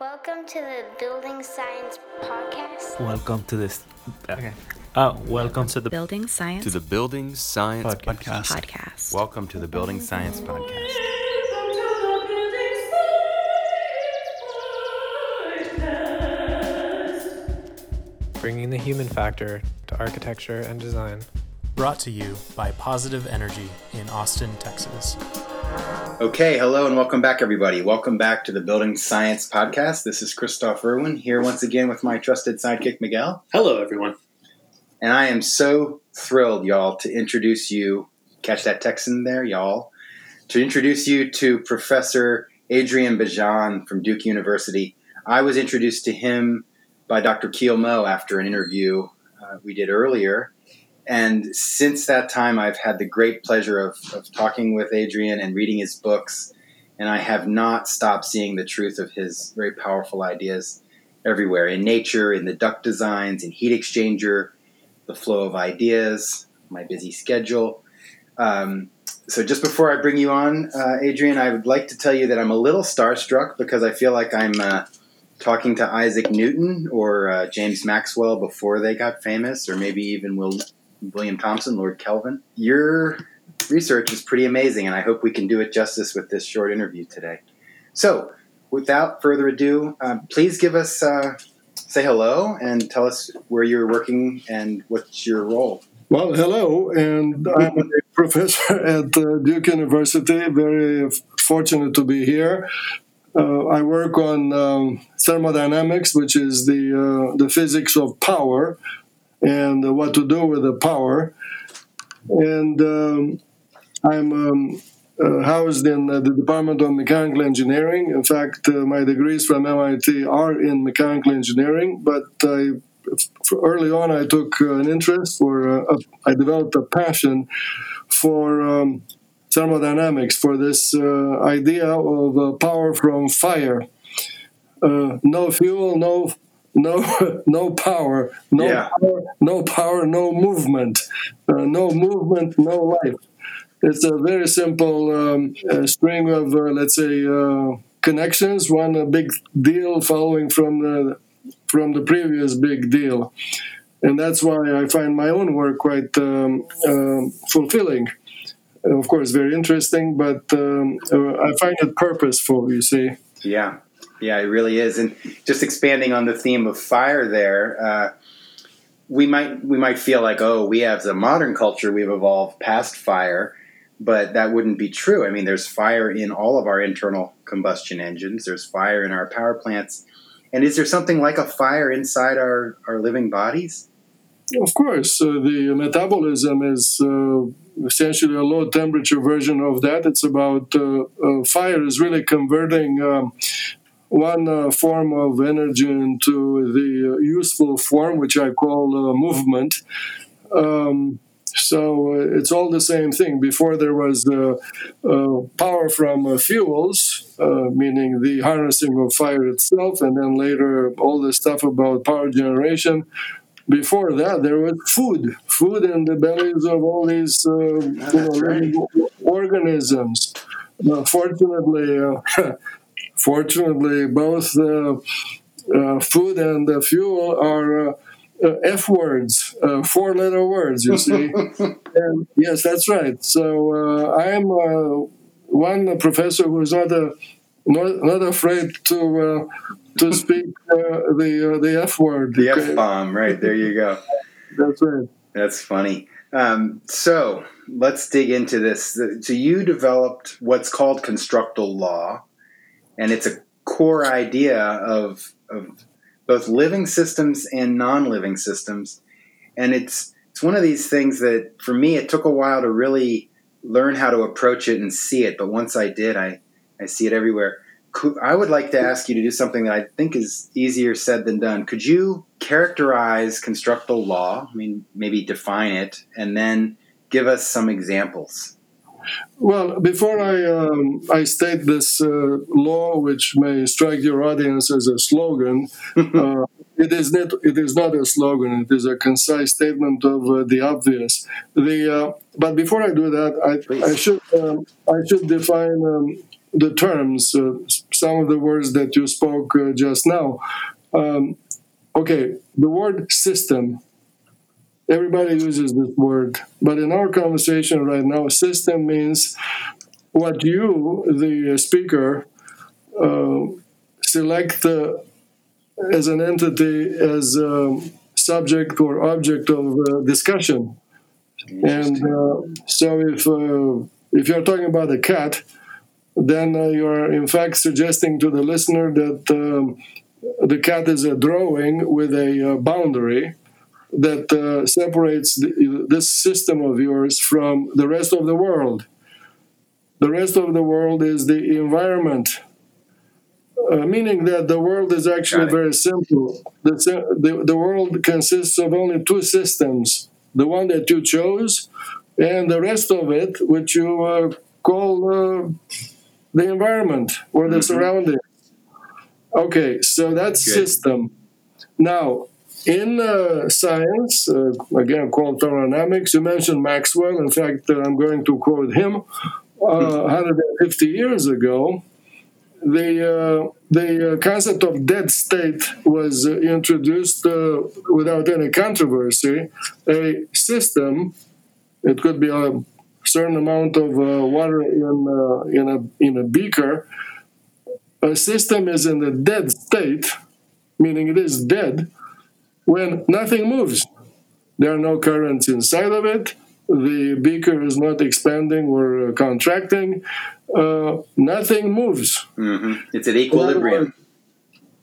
Welcome to the Building Science Podcast. Welcome to this. Okay. Oh, welcome to the Building Science to the Building Science Podcast. Podcast. Welcome to the Building Science Podcast. bringing the human factor to architecture and design. Brought to you by Positive Energy in Austin, Texas. Okay, hello and welcome back, everybody. Welcome back to the Building Science Podcast. This is Kristof Irwin here once again with my trusted sidekick, Miguel. Hello, everyone. And I am so thrilled, y'all, to introduce you. Catch that text in there, y'all. To introduce you to Professor Adrian Bejan from Duke University. I was introduced to him by Dr. Kiel Moe after an interview uh, we did earlier. And since that time, I've had the great pleasure of, of talking with Adrian and reading his books. And I have not stopped seeing the truth of his very powerful ideas everywhere in nature, in the duct designs, in heat exchanger, the flow of ideas, my busy schedule. Um, so, just before I bring you on, uh, Adrian, I would like to tell you that I'm a little starstruck because I feel like I'm uh, talking to Isaac Newton or uh, James Maxwell before they got famous, or maybe even Will, William Thomson, Lord Kelvin. Your research is pretty amazing, and I hope we can do it justice with this short interview today. So, without further ado, um, please give us uh, say hello and tell us where you're working and what's your role. Well, hello, and I'm a professor at uh, Duke University. Very fortunate to be here. Uh, I work on um, thermodynamics, which is the uh, the physics of power and uh, what to do with the power. And um, I'm um, uh, housed in uh, the Department of Mechanical Engineering. In fact, uh, my degrees from MIT are in mechanical engineering, but I, early on I took an interest or a, I developed a passion for um, thermodynamics, for this uh, idea of uh, power from fire. Uh, no fuel, no no no power, no Yeah. power, no power, no movement, uh, no movement, no life. It's a very simple um, uh, string of uh, let's say uh, connections, one a big deal following from the from the previous big deal, and that's why I find my own work quite um, um fulfilling. Of course, very interesting, but um, uh, I find it purposeful. You see. Yeah, yeah, it really is. And just expanding on the theme of fire, there, uh, we might we might feel like, oh, we have the modern culture, we've evolved past fire, but that wouldn't be true. I mean, there's fire in all of our internal combustion engines. There's fire in our power plants. And is there something like a fire inside our, our living bodies? Of course, uh, the metabolism is uh, essentially a low temperature version of that. It's about uh, uh, fire is really converting um, one uh, form of energy into the uh, useful form, which I call uh, movement. Um, so uh, it's all the same thing. Before there was uh, uh, power from uh, fuels, uh, meaning the harnessing of fire itself, and then later all the stuff about power generation. Before that, there was food, food in the bellies of all these uh, you know, right. organisms. Uh, fortunately, uh, fortunately, both uh, uh, food and uh, fuel are uh, uh, F words, uh, four letter words, you see. and yes, that's right. So uh, I am uh, one professor who is not, a, not, not afraid to, uh, to speak uh, the, uh, the F word. The F bomb, right? There you go. That's right. That's funny. Um, so let's dig into this. So you developed what's called constructal law, and it's a core idea of, of both living systems and non-living systems. And it's it's one of these things that for me it took a while to really learn how to approach it and see it. But once I did, I I see it everywhere. I would like to ask you to do something that I think is easier said than done. Could you characterize constructal law? I mean, maybe define it, and then give us some examples. Well, before I um, I state this uh, law, which may strike your audience as a slogan, uh, it is not it is not a slogan. It is a concise statement of uh, the obvious. The uh, but before I do that, I, I should um, I should define um, the terms, uh, some of the words that you spoke uh, just now. Um, okay, the word system. Everybody uses this word, but in our conversation right now, system means what you, the speaker, uh, select uh, as an entity, as a subject or object of uh, discussion. And uh, so, if uh, if you're talking about a cat, then uh, you're in fact suggesting to the listener that um, the cat is a drawing with a boundary that uh, separates the, this system of yours from the rest of the world. The rest of the world is the environment, uh, meaning that the world is actually very simple. The, the, the world consists of only two systems the one that you chose, and the rest of it, which you uh, call uh, the environment or the mm-hmm. surroundings. Okay, so that's Good. system. Now, in uh, science, uh, again quantum dynamics, you mentioned Maxwell. In fact, uh, I'm going to quote him. Uh, 150 years ago, the uh, the uh, concept of dead state was introduced without any controversy. A system, it could be a certain amount of water in in a in a beaker. A system is in the dead state, meaning it is dead, when nothing moves. There are no currents inside of it. The beaker is not expanding or contracting. Uh, nothing moves. Mm-hmm. It's at equilibrium.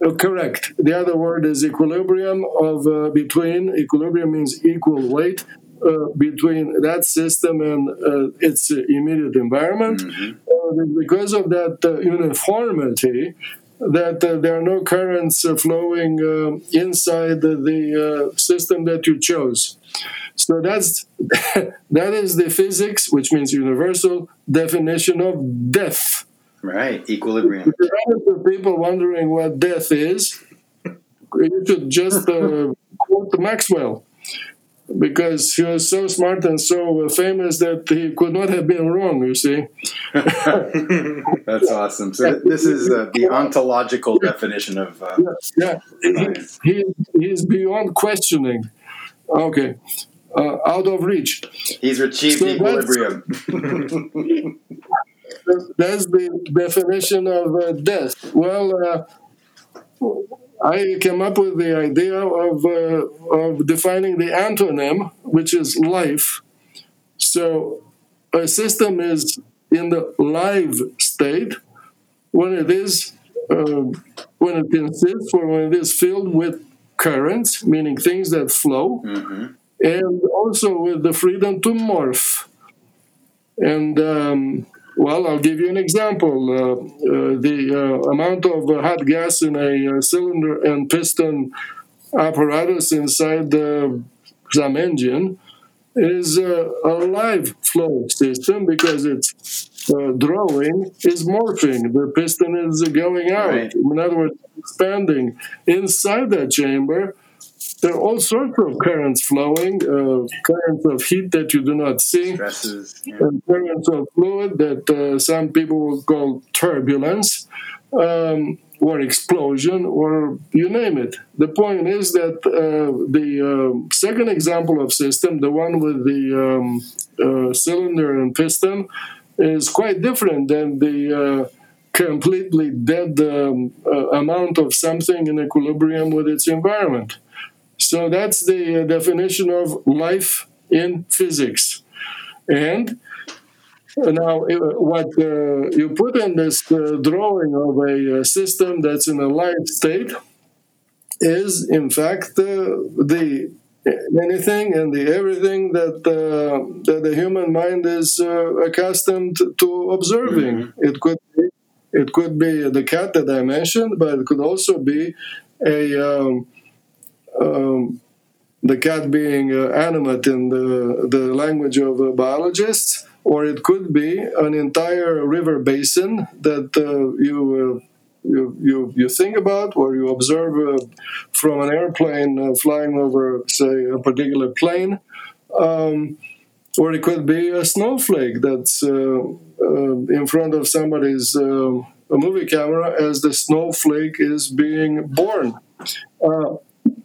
Uh, correct. The other word is equilibrium of uh, between. Equilibrium means equal weight uh, between that system and uh, its immediate environment. Mm-hmm. Uh, because of that uniformity, that uh, there are no currents uh, flowing uh, inside the, the uh, system that you chose. So that's that is the physics, which means universal definition of death. Right, equilibrium. For people wondering what death is, you should just uh, quote Maxwell because he was so smart and so famous that he could not have been wrong, you see. That's awesome. So this is uh, the ontological definition of. Uh, yeah, yeah. He, he, he's beyond questioning. Okay, uh, out of reach. He's achieved so equilibrium. That's, that's, the definition of uh, death. Well, uh, I came up with the idea of, uh, of defining the antonym, which is life. So a system is in the live state when it is uh, when it consists or when it is filled with currents, meaning things that flow, mm-hmm. and also with the freedom to morph. And um, well, I'll give you an example. Uh, uh, the uh, amount of hot gas in a cylinder and piston apparatus inside the, some engine is a live flow system because it's uh, drawing is morphing. The piston is going out. Right. In other words, expanding inside that chamber there are all sorts of currents flowing, uh, currents of heat that you do not see, Stresses, yeah. and currents of fluid that uh, some people will call turbulence. Um, or explosion, or you name it. The point is that uh, the uh, second example of system, the one with the um, uh, cylinder and piston, is quite different than the uh, completely dead um, uh, amount of something in equilibrium with its environment. So that's the uh, definition of life in physics. And now, what uh, you put in this uh, drawing of a uh, system that's in a live state is, in fact, the anything and the everything that uh, that the human mind is uh, accustomed to observing. Mm-hmm. It could be, it could be the cat that I mentioned, but it could also be a um, um, the cat being uh, animate in the, the language of uh, biologists, or it could be an entire river basin that uh, you, uh, you, you, you think about or you observe uh, from an airplane uh, flying over, say, a particular plain. Um, or it could be a snowflake that's in front of somebody's uh, movie camera as the snowflake is being born.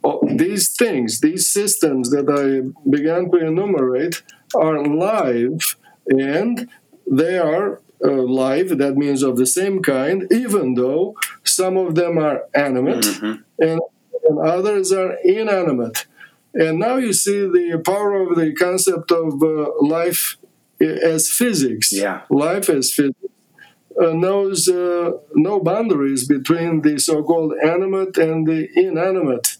Uh, these things, these systems that I began to enumerate, are live and they are uh, live, that means of the same kind, even though some of them are animate mm-hmm. and, and others are inanimate. And now you see the power of the concept of uh, life as physics. Yeah. Life as physics knows uh, no boundaries between the so called animate and the inanimate.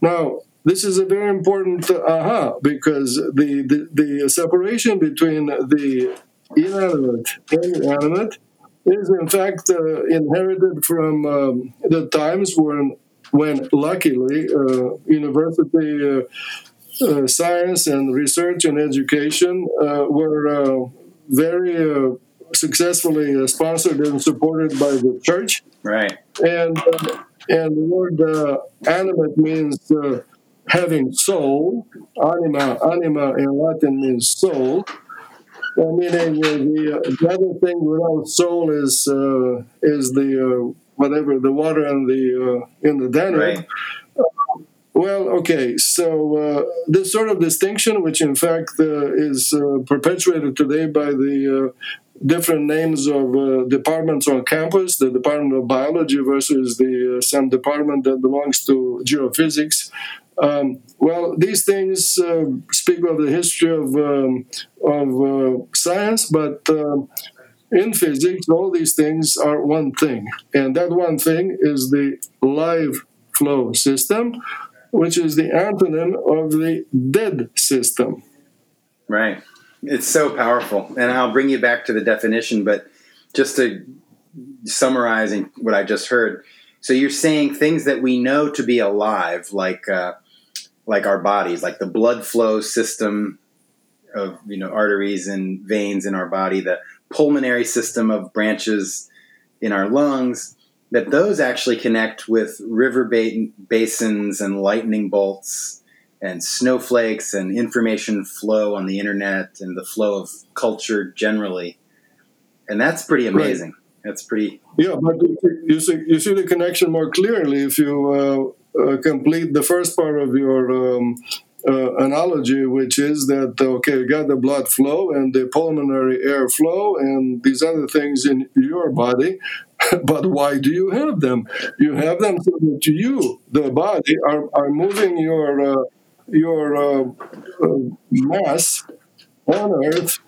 Now, this is a very important uh, aha because the, the, the separation between the inanimate and animate is in fact uh, inherited from um, the times when when luckily uh, university uh, uh, science and research and education uh, were uh, very uh, successfully uh, sponsored and supported by the church. Right. And uh, and the word uh, animate means having soul. Anima, anima in Latin means soul. meaning the, the other thing without soul is is the whatever the water in the uh, in the Danube. Right. Well, okay, so uh, this sort of distinction, which in fact uh, is uh, perpetuated today by the uh, different names of uh, departments on campus, the Department of Biology versus the some department that belongs to geophysics. Um, well, these things speak of the history of um, of science, but in physics, all these things are one thing, and that one thing is the live flow system, which is the antonym of the dead system. Right. It's so powerful. And I'll bring you back to the definition, but just to summarizing what I just heard. So you're saying things that we know to be alive, like uh, like our bodies, like the blood flow system of you know arteries and veins in our body, the pulmonary system of branches in our lungs, that those actually connect with river basins and lightning bolts and snowflakes and information flow on the internet and the flow of culture generally. And that's pretty amazing. Right. That's pretty. Yeah, but you see, you see the connection more clearly if you uh, uh, complete the first part of your um, uh, analogy, which is that okay, you got the blood flow and the pulmonary air flow and these other things in your body, but why do you have them? You have them so that you, the body, are, are moving your uh, your uh, uh mass on Earth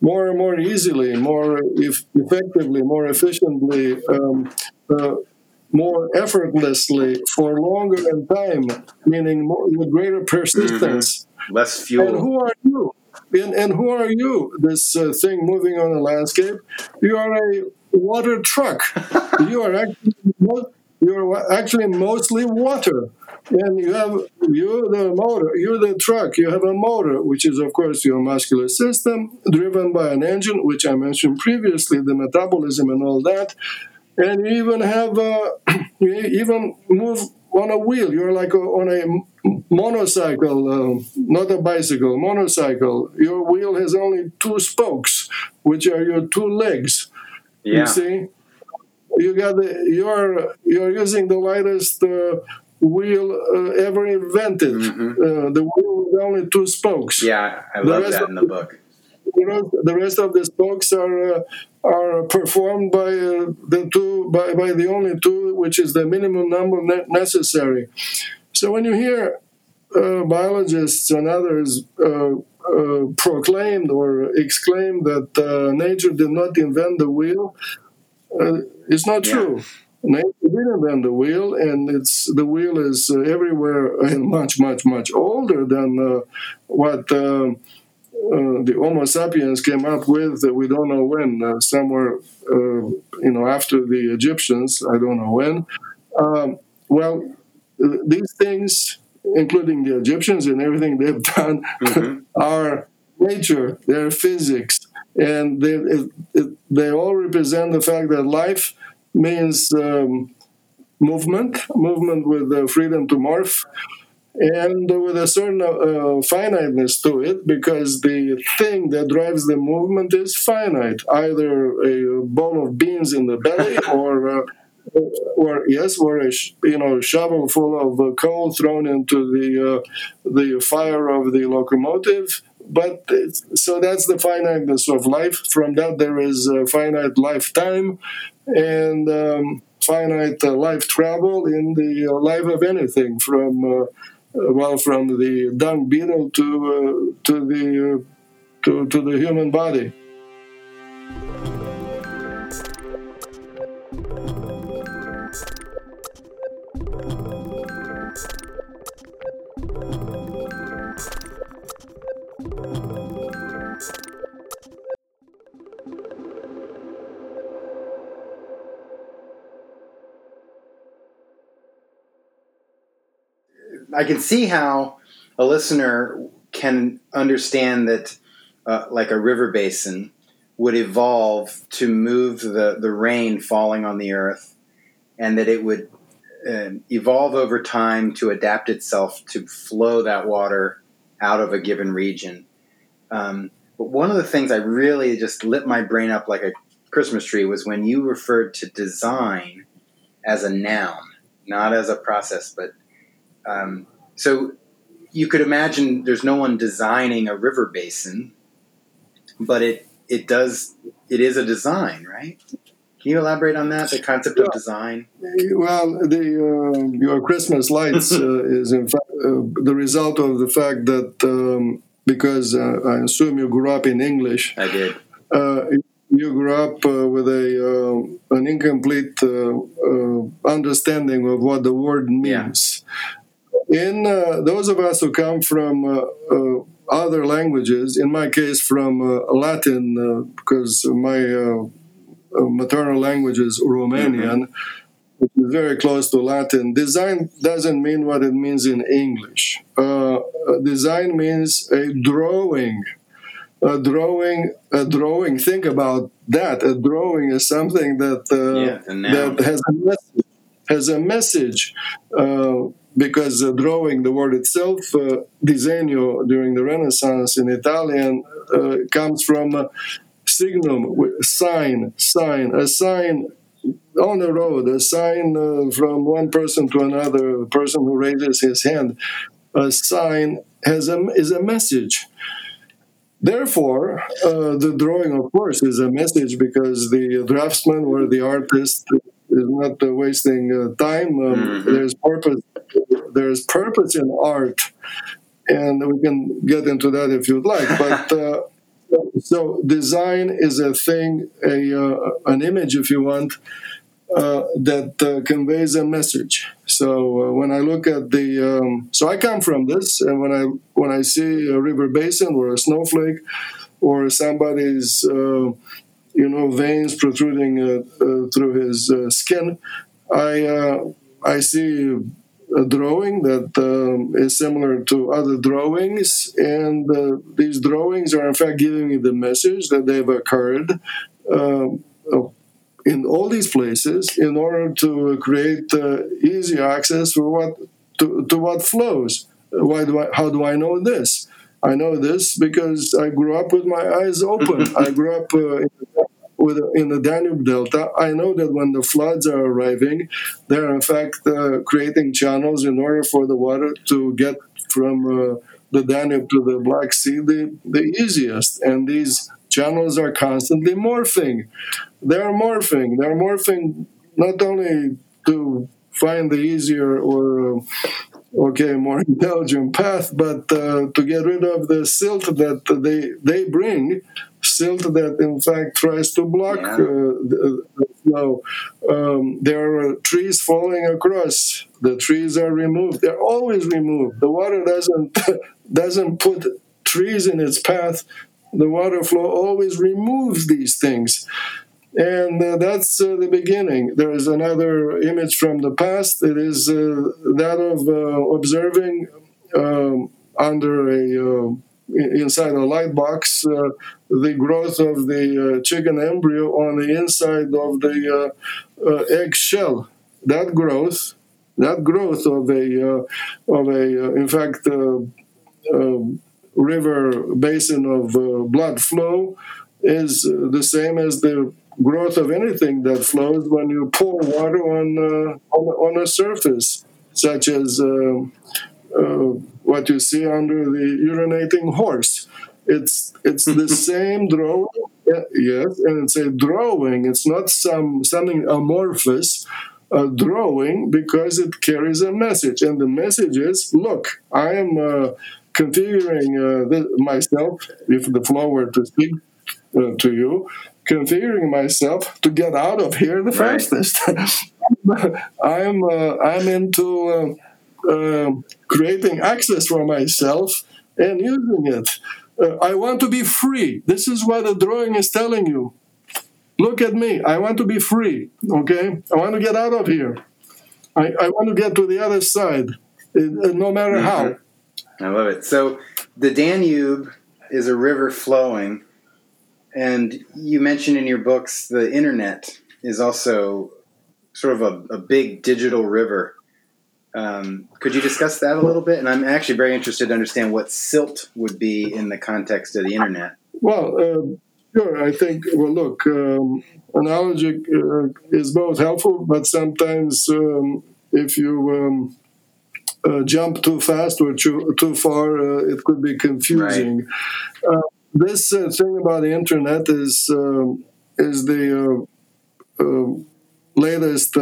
more and more easily, more if effectively, more efficiently. Um, uh, more effortlessly for longer in time, meaning more, with greater persistence. Mm-hmm. Less fuel. And who are you? And, and who are you? This uh, thing moving on the landscape. You are a water truck. you are actually you're actually mostly water, and you have you the motor. You're the truck. You have a motor, which is of course your muscular system, driven by an engine, which I mentioned previously, the metabolism and all that and you even have uh, you even move on a wheel. You're like a, on a motorcycle, uh, not a bicycle, motorcycle. Your wheel has only two spokes, which are your two legs. Yeah. You see, you got the you're you're using the lightest uh, wheel uh, ever invented. Mm-hmm. Uh, the wheel with only two spokes. Yeah, I love that in the book. The rest, the rest of the spokes are uh, are performed by uh, the two by, by the only two, which is the minimum number ne- necessary. So when you hear uh, biologists and others uh, uh proclaimed or exclaimed that uh, nature did not invent the wheel, uh, it's not true. Nature did invent the wheel, and it's the wheel is everywhere and much, much, much older than what uh, the Homo sapiens came up with, uh, we don't know when, uh, somewhere, uh, you know, after the Egyptians, I don't know when. Um, well, uh, these things, including the Egyptians and everything they've done, mm-hmm. are nature, they're physics, and they, it, it, they all represent the fact that life means um, movement, movement with the freedom to morph and with a certain uh, finiteness to it because the thing that drives the movement is finite either a bowl of beans in the belly or uh, or yes or a you know shovel full of uh, coal thrown into the uh, the fire of the locomotive but so that's the finiteness of life from that there is a finite lifetime and um, finite uh, life travel in the uh, life of anything from well, from the dung beetle to uh, to the uh, to, to the human body. I can see how a listener can understand that, uh, like a river basin, would evolve to move the, the rain falling on the earth, and that it would uh, evolve over time to adapt itself to flow that water out of a given region. Um, but one of the things I really just lit my brain up like a Christmas tree was when you referred to design as a noun, not as a process, but um, so you could imagine there's no one designing a river basin, but it it does it is a design, right? Can you elaborate on that? The concept of design. Well, the uh, your Christmas lights uh, is in fact uh, the result of the fact that um, because uh, I assume you grew up in English. I did. Uh, you grew up uh, with a an incomplete understanding of what the word means. Yeah in uh, those of us who come from uh, uh, other languages, in my case from uh, Latin, uh, because my uh, maternal language is Romanian, mm-hmm. which is very close to Latin, design doesn't mean what it means in English. design means a drawing. A drawing, a drawing. Think about that. A drawing is something that yeah, that has a message. Has a message because uh, drawing the word itself, uh, disegno during the Renaissance in Italian uh, comes from signum, sign, sign, a sign on the road, a sign uh, from one person to another, a person who raises his hand. A sign has a, is a message. Therefore, uh, the drawing, of course, is a message because the draftsman or the artist is not wasting time. Um, mm-hmm. There's purpose there's purpose in art, and we can get into that if you'd like. But uh, so design is a thing, a uh, an image, if you want, uh, that uh, conveys a message. So uh, when I look at the, um, so I come from this, and when I when I see a river basin or a snowflake, or somebody's uh, you know veins protruding through his skin, I I see a drawing that um, is similar to other drawings, and uh, these drawings are in fact giving me the message that they've occurred um, in all these places in order to create uh, easy access for what to, to what flows. Why do I, how do I know this? I know this because I grew up with my eyes open. I grew up uh, in with, in the Danube Delta, I know that when the floods are arriving, they're in fact uh, creating channels in order for the water to get from uh, the Danube to the Black Sea the, the easiest. And these channels are constantly morphing. They're morphing. They're morphing not only to find the easier or uh, okay more intelligent path, but uh, to get rid of the silt that they they bring silt that in fact tries to block yeah. uh, the, the, flow. Um, there are trees falling across. The trees are removed. They're always removed. The water doesn't doesn't put trees in its path. The water flow always removes these things. And uh, that's uh, the beginning. There is another image from the past. It is uh, that of uh, observing um, under a uh, inside a light box uh, the growth of the uh, chicken embryo on the inside of the uh, egg shell. That growth that growth of a of a in fact um, river basin of blood flow is the same as the growth of anything that flows when you pour water on uh, on, on, a surface, such as uh, uh, what you see under the urinating horse. It's it's the same drawing, yes, and it's a drawing. It's not some something amorphous. A drawing because it carries a message, and the message is: Look, I am uh, configuring uh, the, myself. If the flow were to speak, uh, to you, configuring myself to get out of here the right. fastest. I'm uh, I'm into uh, uh, creating access for myself and using it. Uh, I want to be free. This is what the drawing is telling you. Look at me. I want to be free. Okay. I want to get out of here. I, I want to get to the other side, uh, no matter how. Mm-hmm. I love it. So the Danube is a river flowing and you mentioned in your books the internet is also sort of a, a big digital river. Um, could you discuss that a little bit? And I'm actually very interested to understand what silt would be in the context of the internet. Well, uh, sure. I think, well, look, um, analogy uh, is both helpful, but sometimes um, if you um, uh, jump too fast or too, too far, uh, it could be confusing. Right. Uh, this uh, thing about the internet is uh, is the uh, uh latest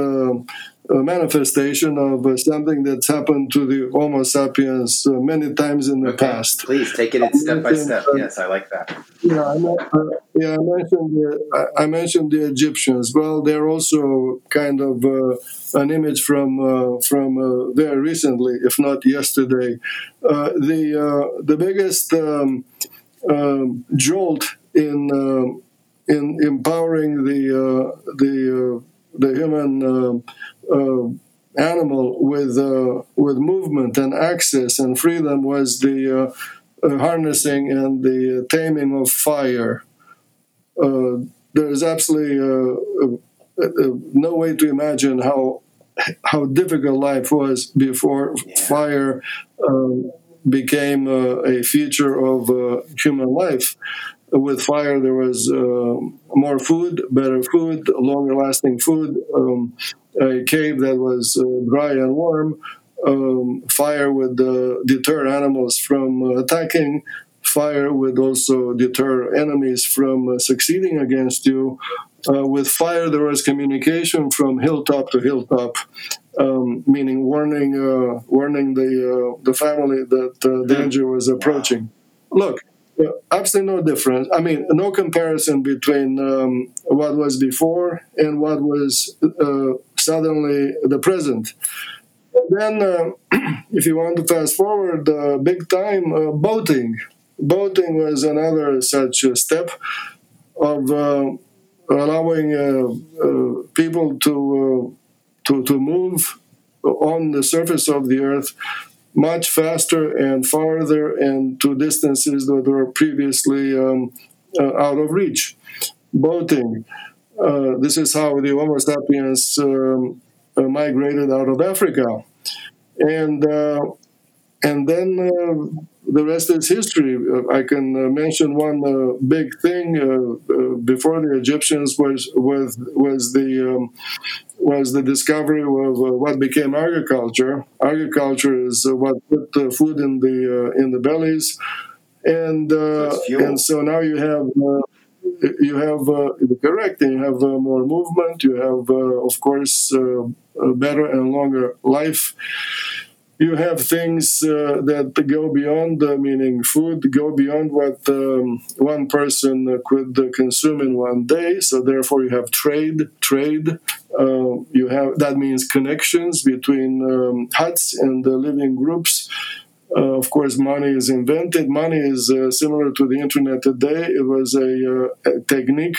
uh, uh, manifestation of something that's happened to the Homo sapiens many times in the okay. past. Please take it step by step. yes, I like that. Yeah, I, yeah, I mentioned the, I mentioned the Egyptians. Well, they're also kind of an image from from very recently, if not yesterday. the the biggest um, um, jolt in uh, in empowering the uh, the uh, the human uh, uh, animal with with movement and access and freedom was the harnessing and the taming of fire. there is absolutely no way to imagine how how difficult life was before yeah. fire um, became uh, a feature of uh, human life. With fire, there was uh, more food, better food, longer lasting food, um, a cave that was dry and warm. Um, fire would deter animals from attacking. Fire would also deter enemies from succeeding against you. Uh, with fire, there was communication from hilltop to hilltop um, meaning warning uh, warning the uh, the family that uh, hmm. danger was approaching. Wow. Look, absolutely no difference. I mean, no comparison between um, what was before and what was uh, suddenly the present. Then, uh, if you want to fast forward, uh, big time boating. Boating was another such step of allowing people to to, to move on the surface of the earth much faster and farther and to distances that were previously um, uh, out of reach. Boating. Uh, this is how the Homo sapiens um, uh, migrated out of Africa. And, uh, and then uh, the rest is history. Uh, I can mention one big thing before the Egyptians was, was, was the um, was the discovery of uh, what became agriculture. Agriculture is uh, what put food in the uh, in the bellies, and uh, and so now you have uh, you have uh, correct, and you have more movement. You have, of course, a better and longer life you have things uh, that go beyond, uh, meaning food, go beyond what um, one person could uh, consume in one day. So therefore, you have trade. Trade. Uh, you have that means connections between um, huts and living groups. Uh, of course, money is invented. Money is uh, similar to the internet today. It was a, a technique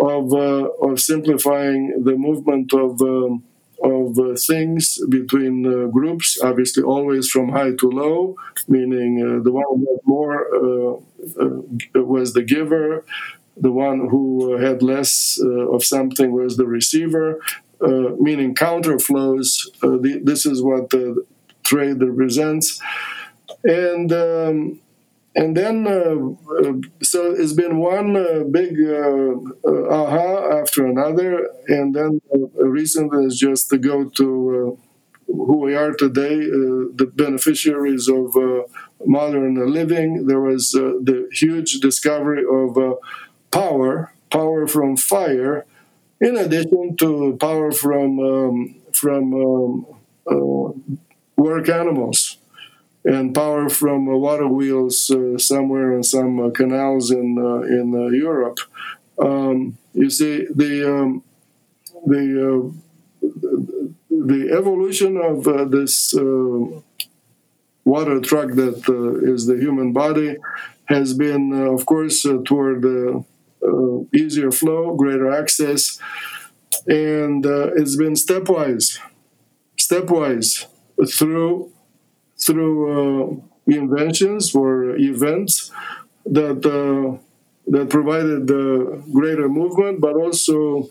of of simplifying the movement of um, of uh, things between uh, groups, obviously always from high to low, meaning uh, the one who had more uh, uh, was the giver, the one who had less uh, of something was the receiver. uh, meaning counterflows. Uh, the, this is what the trade represents, and um, and then uh, uh, so it's been one uh, big uh, uh, aha after another, and then uh, recently is just to go to who we are today, the beneficiaries of modern living. There was the huge discovery of power, power from fire, in addition to power from um, from um, work animals and power from uh, water wheels uh, somewhere in some uh, canals in in Europe. Um, you see the um, the the evolution of this water truck that is the human body has been, of course, toward easier flow, greater access, and it's been stepwise, stepwise through through uh, inventions or events that uh, that provided uh, greater movement, but also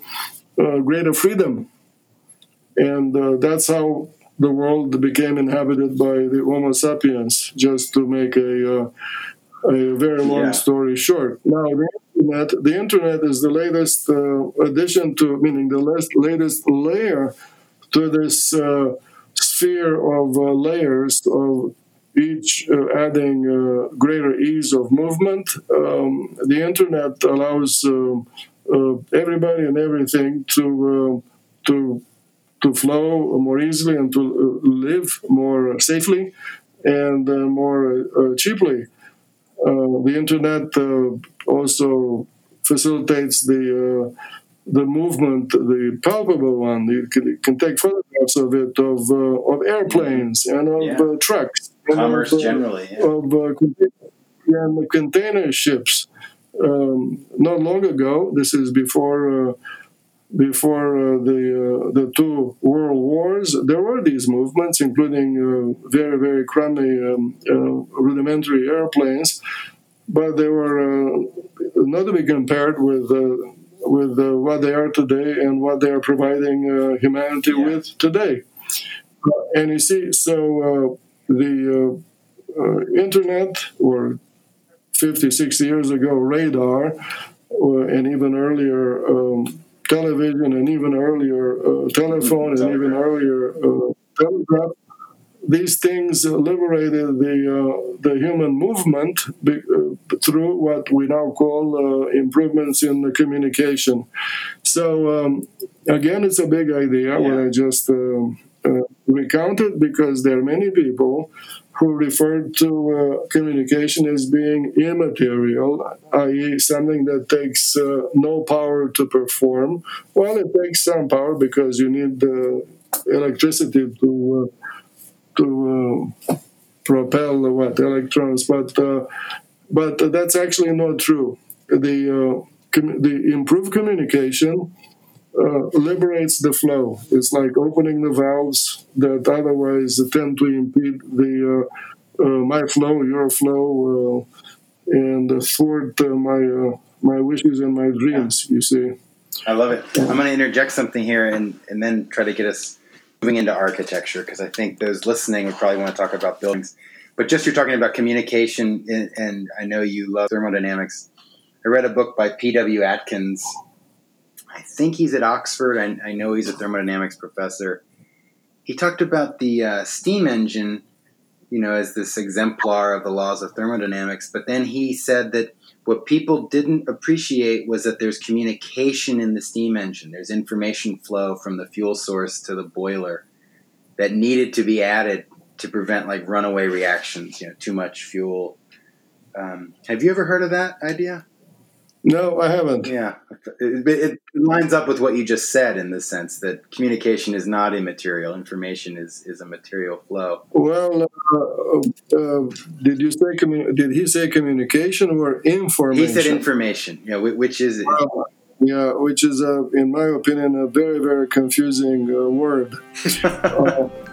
greater freedom, and that's how the world became inhabited by the Homo sapiens. Just to make a a very long yeah. story short. Now, the internet, the internet is the latest uh, addition to, meaning the latest layer to this uh, of uh, layers of each uh, adding uh, greater ease of movement. Um, the internet allows everybody and everything to to to flow more easily and to live more safely and uh, more uh, cheaply. Uh, the internet also facilitates the the movement, the palpable one. You can, you can take photographs of it of uh, of airplanes and of yeah. uh, trucks, commerce of, uh, generally, yeah. of uh, and container ships. Um, not long ago, this is before uh, before uh, the the two world wars. There were these movements, including very very crummy um, rudimentary airplanes, but they were not to be compared with with uh, what they are today and what they are providing uh, humanity yeah. with today. Uh, and you see, so uh, the uh, internet, or 50, 60 years ago, radar, and even earlier, um, television, and even earlier, telephone, and even earlier, telegraph these things liberated the uh, the human movement uh, through what we now call uh, improvements in the communication. So um, again, it's a big idea. Yeah. What I just recounted because there are many people who refer to uh, communication as being immaterial, i.e., something that takes uh, no power to perform. Well, it takes some power because you need electricity to to uh, propel what electrons, but uh, but that's actually not true. The uh, com- the improved communication uh, liberates the flow. It's like opening the valves that otherwise tend to impede the uh, uh, my flow, your flow, and thwart my my wishes and my dreams. Yeah. You see. I love it. I'm going to interject something here and, and then try to get us moving into architecture because I think those listening would probably want to talk about buildings. But just you're talking about communication, and, and I know you love thermodynamics. I read a book by P.W. Atkins. I think he's at Oxford. I, I know he's a thermodynamics professor. He talked about the uh, steam engine, you know, as this exemplar of the laws of thermodynamics. But then he said that what people didn't appreciate was that there's communication in the steam engine. There's information flow from the fuel source to the boiler that needed to be added to prevent like runaway reactions, you know, too much fuel. Um, have you ever heard of that idea? No, I haven't. Yeah, it, it, lines up with what you just said in the sense that communication is not immaterial; information is is a material flow. Well, uh, uh, did you say commu- did he say communication or information? He said information. Yeah, which is? Uh, yeah, which is, uh, in my opinion, a very very confusing uh, word.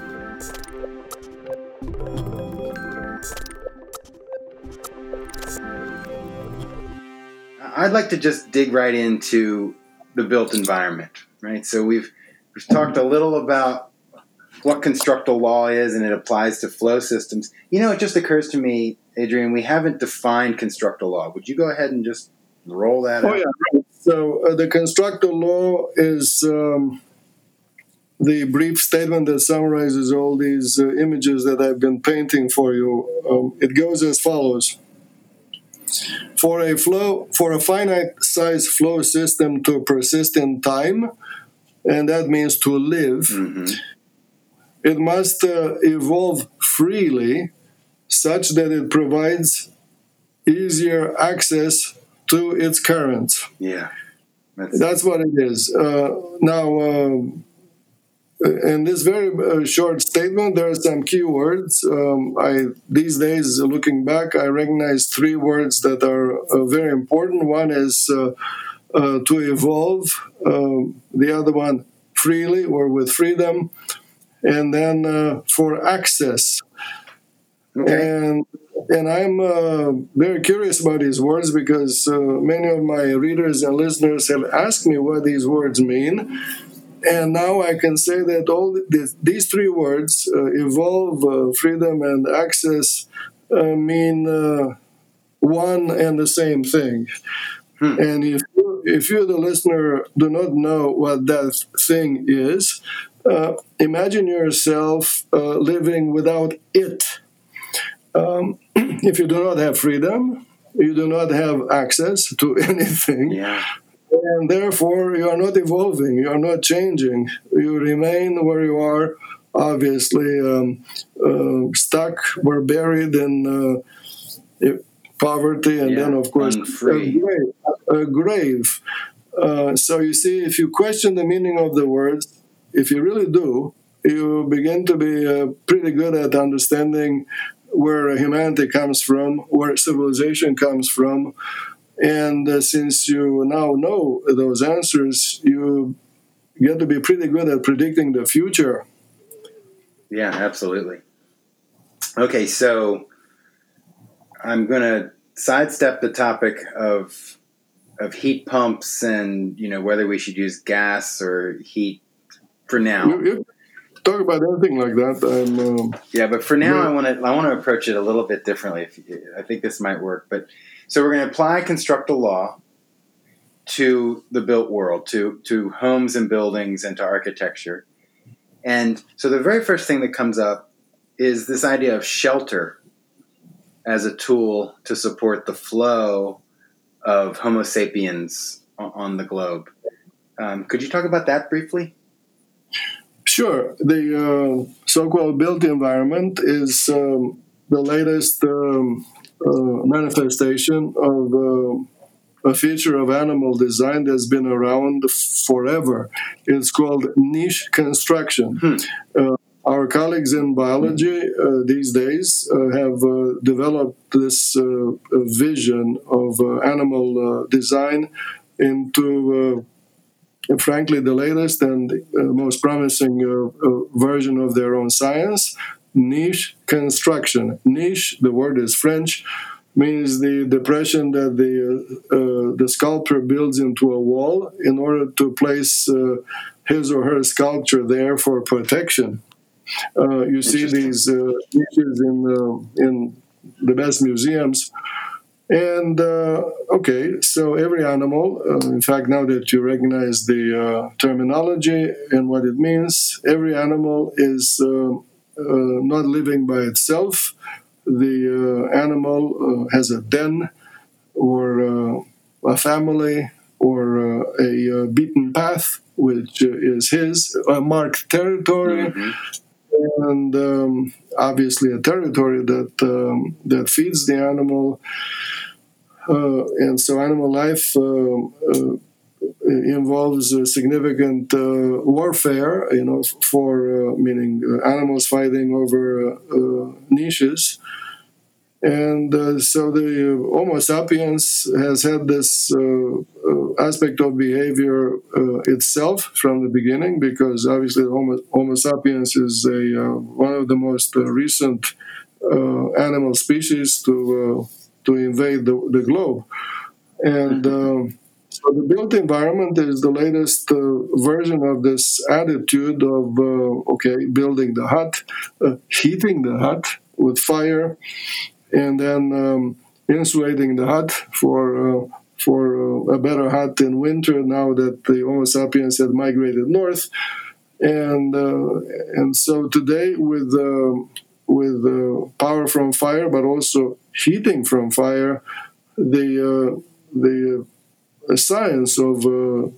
I'd like to just dig right into the built environment, right? So we've we've talked a little about what constructal law is and it applies to flow systems. You know, it just occurs to me, Adrian, we haven't defined constructal law. Would you go ahead and just roll that out? Oh out? yeah. So uh, the constructal law is um, the brief statement that summarizes all these uh, images that I've been painting for you. Um, it goes as follows: For a flow, for a finite size flow system to persist in time, and that means to live, Mhm. it must uh, evolve freely, such that it provides easier access to its currents. Yeah. That's, That's what it is. Uh, now, um, in this very uh, short statement, there are some key words. Um, I these days, looking back, I recognize three words that are uh, very important. One is uh, uh, to evolve. Um, the other one, freely or with freedom, and then uh, for access. okay. And and I'm uh, very curious about these words because uh, many of my readers and listeners have asked me what these words mean. And now I can say that all th- these three words, uh, evolve, uh, freedom, and access, uh, mean uh, one and the same thing. Hmm. And if you, if you, the listener, do not know what that thing is, uh, imagine yourself uh, living without it. Um, if you do not have freedom, you do not have access to anything, yeah. And therefore you are not evolving, you are not changing. You remain where you are, obviously um, uh, stuck, or buried in uh, poverty, and Yeah, then, of course, a grave. A grave. Uh, so you see, if you question the meaning of the words, if you really do, you begin to be uh, pretty good at understanding where humanity comes from, where civilization comes from. And uh, since you now know those answers, you get to be pretty good at predicting the future. Yeah, absolutely. Okay, so I'm going to sidestep the topic of of heat pumps and you know whether we should use gas or heat for now. You, you talk about anything like that, I'm, um, Yeah, but for now, Yeah. I want to I want to approach it a little bit differently. If I think this might work, but so we're going to apply constructal law to the built world, to to homes and buildings, and to architecture. And so the very first thing that comes up is this idea of shelter as a tool to support the flow of Homo sapiens on the globe. Um, could you talk about that briefly? Sure. The uh, so-called built environment is um, the latest um, uh, manifestation of uh, a feature of animal design that's been around forever. It's called niche construction. Hmm. Uh, our colleagues in biology uh, these days uh, have uh, developed this uh, uh, vision of uh, animal uh, design into uh, frankly, the latest and uh, most promising version of their own science niche construction. Niche, the word is French, means the depression that the, uh, the sculptor builds into a wall in order to place uh, his or her sculpture there for protection. Uh, you see these uh, niches in, uh, in the best museums. And uh, okay, so every animal, uh, in fact, now that you recognize the uh, terminology and what it means, every animal is not living by itself. The uh, animal uh, has a den or uh, a family or uh, a uh, beaten path, which uh, is his, a marked territory Mhm. and um, obviously a territory that um, that feeds the animal. Uh, and so, animal life uh, involves a significant uh, warfare. You know, for uh, meaning uh, animals fighting over uh, uh, niches. And uh, so the uh, Homo sapiens has had this uh, uh, aspect of behavior uh, itself from the beginning, because obviously Homo, Homo sapiens is a uh, one of the most uh, recent uh, animal species to uh, to invade the, the globe, and um, So the built environment is the latest uh, version of this attitude of uh, okay, building the hut, uh, heating the hut with fire, and then um, insulating the hut for uh, for uh, a better hut in winter. Now that the Homo sapiens had migrated north, and uh, and so today with with power from fire, but also heating from fire, the the science of uh,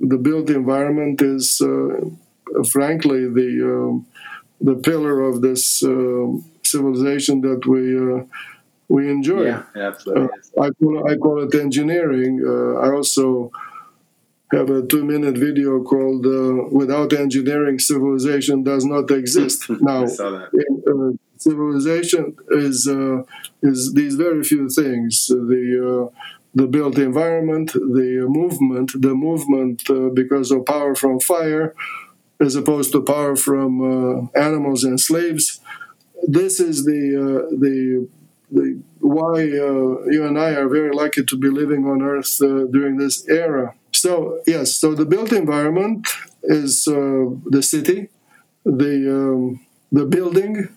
the built environment is, uh, frankly, the um, the pillar of this uh, civilization that we we enjoy. Yeah, absolutely. I call I call it engineering. I also have a two minute video called uh, Without Engineering, Civilization Does Not Exist. now, uh, civilization is, uh, is these very few things. The the built environment, the movement, the movement uh, because of power from fire, as opposed to power from uh, animals and slaves. This is the uh, the the why uh, you and I are very lucky to be living on Earth uh, during this era. So yes, so the built environment is uh, the city, the um, the building,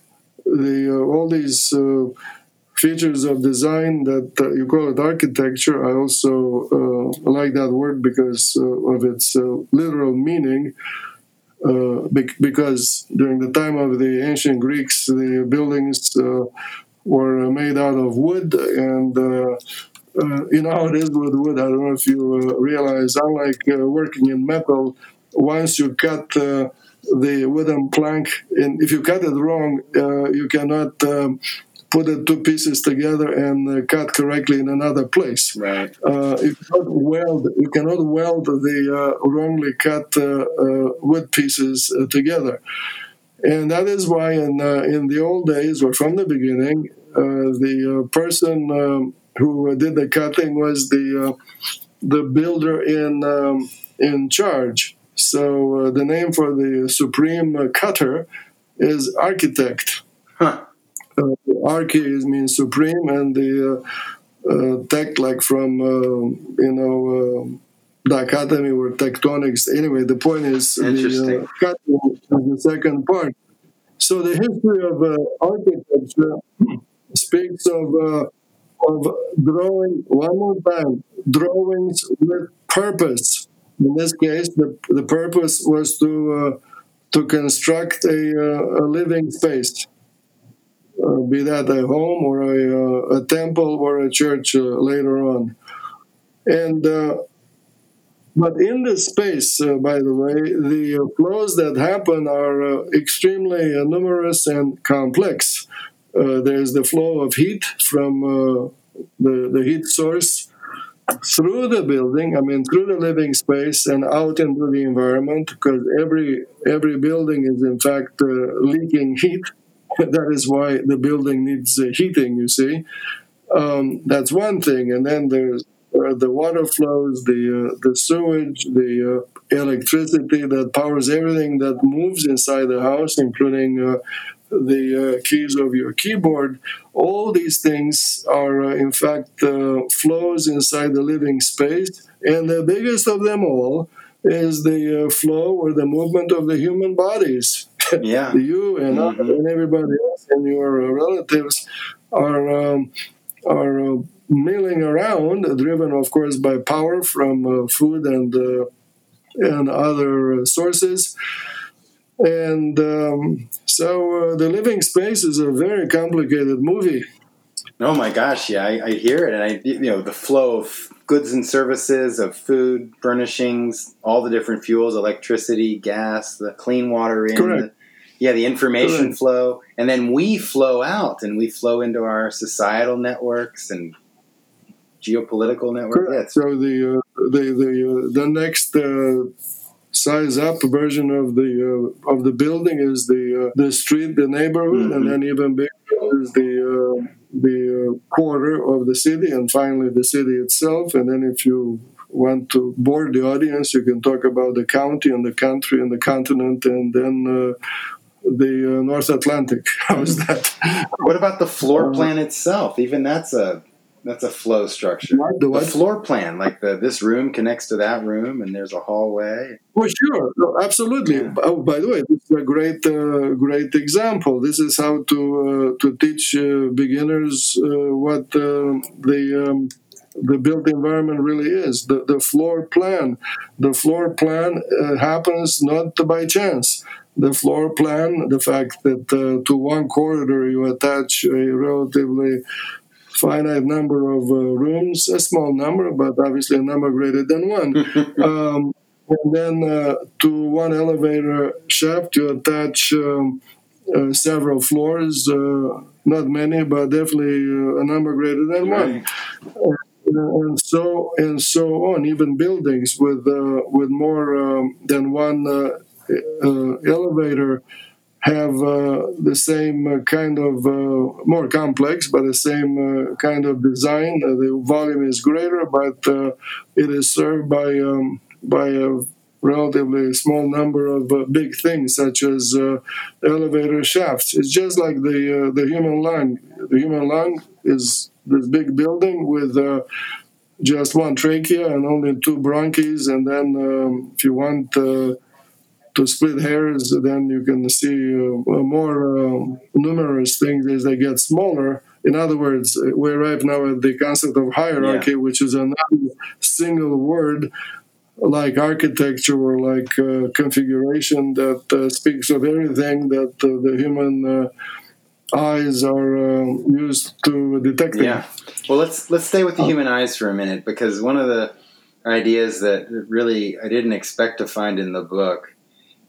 the all these features of design that uh, you call it architecture. I also uh, like that word because uh, of its uh, literal meaning. Uh, because during the time of the ancient Greeks, the buildings uh, were made out of wood, and you know how it is with wood. I don't know if you realize, unlike working in metal, once you cut the wooden plank, and if you cut it wrong, you cannot um, put the two pieces together and uh, cut correctly in another place. Right. Uh, you cannot weld. You cannot weld the uh, wrongly cut uh, uh, wood pieces uh, together, and that is why in in the old days or from the beginning, the person um, who did the cutting was the the builder in um, in charge. So the name for the supreme cutter is architect. Huh uh, arche means supreme, and the uh, uh, tech, like from you know dichotomy or tectonics. Anyway, the point is the uh, the second part. So the history of uh, architecture speaks of uh, of drawing one more time drawings with purpose. In this case, the, the purpose was to to construct a, a living space uh, be that a home or a, uh, a temple or a church uh, later on. And but in this space, uh, by the way, the uh, flows that happen are uh, extremely numerous and complex. there's the flow of heat from the, the heat source through the building, I mean, through the living space and out into the environment, because every every building is in fact leaking heat that is why the building needs uh, heating, you see. Um, that's one thing. And then there's uh, the water flows, the, uh, the sewage, the uh, electricity that powers everything that moves inside the house, including uh, the uh, keys of your keyboard. All these things are, in fact, flows inside the living space. And the biggest of them all is the flow or the movement of the human bodies yeah. you and, mm-hmm. and everybody else and your uh, relatives are um, are uh, milling around, driven, of course, by power from uh, food and uh, and other sources. And um, so uh, the living space is a very complicated movie. Oh my gosh, yeah, I, I hear it, and I you know the flow of goods and services of food, furnishings, all the different fuels, electricity, gas, the clean water in, Correct yeah the information Good. flow and then we flow out and we flow into our societal networks and geopolitical networks yeah, so the uh, the the, uh, the next uh, size up version of the uh, of the building is the uh, the street the neighborhood mm-hmm. and then even bigger is the uh, the quarter of the city and finally the city itself and then if you want to bore the audience, you can talk about the county and the country and the continent, and then uh, the uh, North Atlantic. How's that? What about the floor um, plan itself? Even that's a That's a flow structure. What? The The what? floor plan, like the this room connects to that room, and there's a hallway. Oh, sure, No, absolutely. Yeah. Oh, by the way, this is a great, uh, great example. This is how to uh, to teach uh, beginners uh, what uh, the um, the built environment really is. The the floor plan, the floor plan uh, happens not by chance. The floor plan, the fact that uh, to one corridor you attach a relatively finite number of uh, rooms, a small number, but obviously a number greater than one. um, and then uh, to one elevator shaft, you attach um, uh, several floors, uh, not many, but definitely uh, a number greater than one. And so and so on. Even buildings with uh, with more um, than one uh, elevator have uh, the same uh, kind of uh, more complex, but the same uh, kind of design. The volume is greater, but it is served by um, by a relatively small number of uh, big things, such as uh, elevator shafts. It's just like the uh, the human lung. The human lung is this big building with. Just one trachea and only two bronchs, and then um, if you want to split hairs, then you can see uh, more um numerous things as they get smaller. In other words, we arrive now at the concept of hierarchy, which is another single word like architecture or like uh, configuration that uh, speaks of everything that uh, the human uh, eyes are used to detecting. Yeah. Well, let's let's stay with the human eyes for a minute because one of the ideas that really I didn't expect to find in the book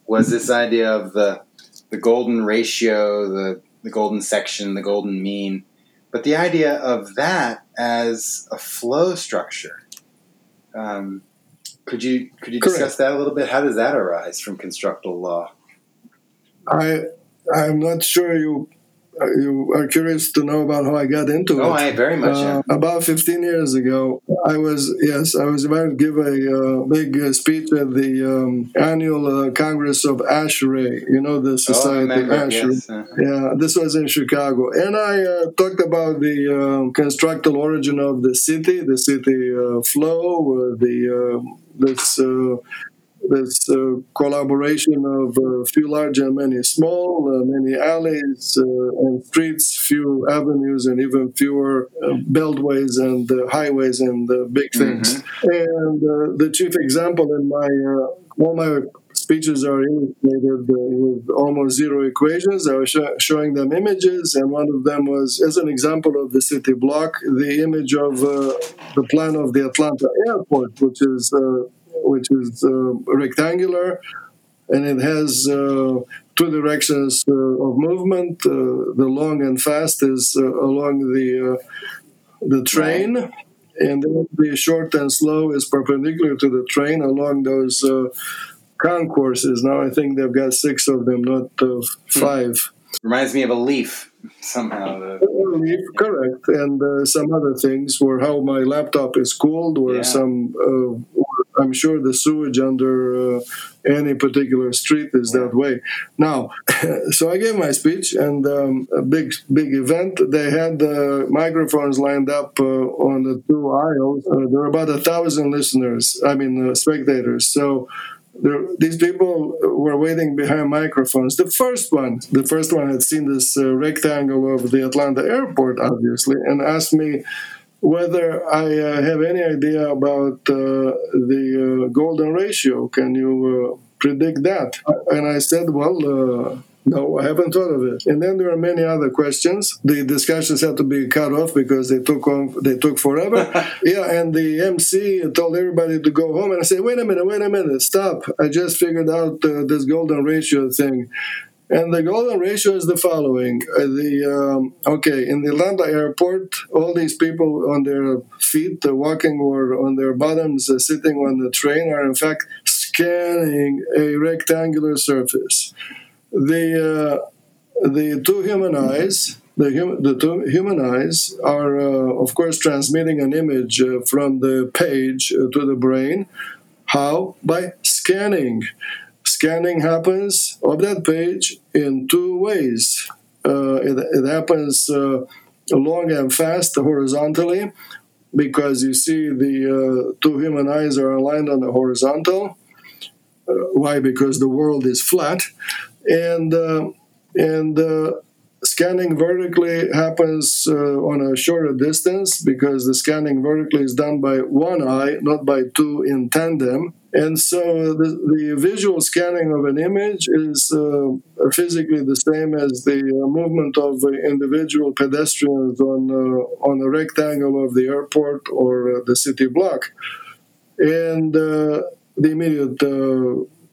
was this idea of the the golden ratio, the the golden section, the golden mean, but the idea of that as a flow structure. Um, could you could you discuss Correct. that a little bit? How does that arise from constructal law? I I'm not sure you you are curious to know about how I got into Oh, it. Oh, I very much Uh, am. about 15 years ago, I was yes, I was about to give a uh, big uh, speech at the um, annual uh, Congress of ASHRAE. You know the Oh, Society of remember. Yes. Uh, Yeah, this was in Chicago, and I uh, talked about the um, constructal origin of the city, the city uh, flow, uh, the uh, this uh, this uh, collaboration of uh, few large and many small, uh, many alleys uh, and streets, few avenues, and even fewer uh, beltways and uh, highways and uh, big things. And uh, the chief example in my uh, all my speeches are illustrated uh, with almost zero equations. I was sho- showing them images, and one of them was, as an example of the city block, the image of uh, the plan of the Atlanta airport, which is uh, which is uh, rectangular, and it has uh, two directions uh, of movement. Uh, the long and fast is uh, along the uh, the train. And then the short and slow is perpendicular to the train along those uh, concourses. Now I think they've got six of them, not uh, five. reminds me of a leaf somehow. The, Correct, and uh, some other things, or how my laptop is cooled, or Yeah. some. Uh, I'm sure the sewage under uh, any particular street is that way. Now, so I gave my speech, and um, a big, big event. They had uh, microphones lined up uh, on the two aisles. Uh, there were about a thousand listeners. I mean, uh, spectators. So there, these people were waiting behind microphones. The first one, the first one had seen this uh, rectangle of the Atlanta airport, obviously, and asked me whether I uh, have any idea about uh, the uh, golden ratio. Can you uh, predict that? And I said, well. Uh, no, I haven't thought of it. And then there are many other questions. The discussions had to be cut off because they took on they took forever. yeah, and the MC told everybody to go home, and I said, "Wait a minute, wait a minute, stop! I just figured out uh, this golden ratio thing." And the golden ratio is the following: uh, the um, okay in the Atlanta airport, all these people on their feet, uh, walking or on their bottoms, uh, sitting on the train, are in fact scanning a rectangular surface. The uh, the two human eyes, the, hum- the two human eyes are, uh, of course, transmitting an image uh, from the page to the brain. How? By scanning. Scanning happens of that page in two ways. Uh, it, it happens uh, long and fast horizontally because you see the uh, two human eyes are aligned on the horizontal. Uh, why? Because the world is flat, and uh, and uh, scanning vertically happens uh, on a shorter distance because the scanning vertically is done by one eye, not by two in tandem. And so the, the visual scanning of an image is uh, physically the same as the uh, movement of individual pedestrians on, uh, on a rectangle of the airport or uh, the city block. And the immediate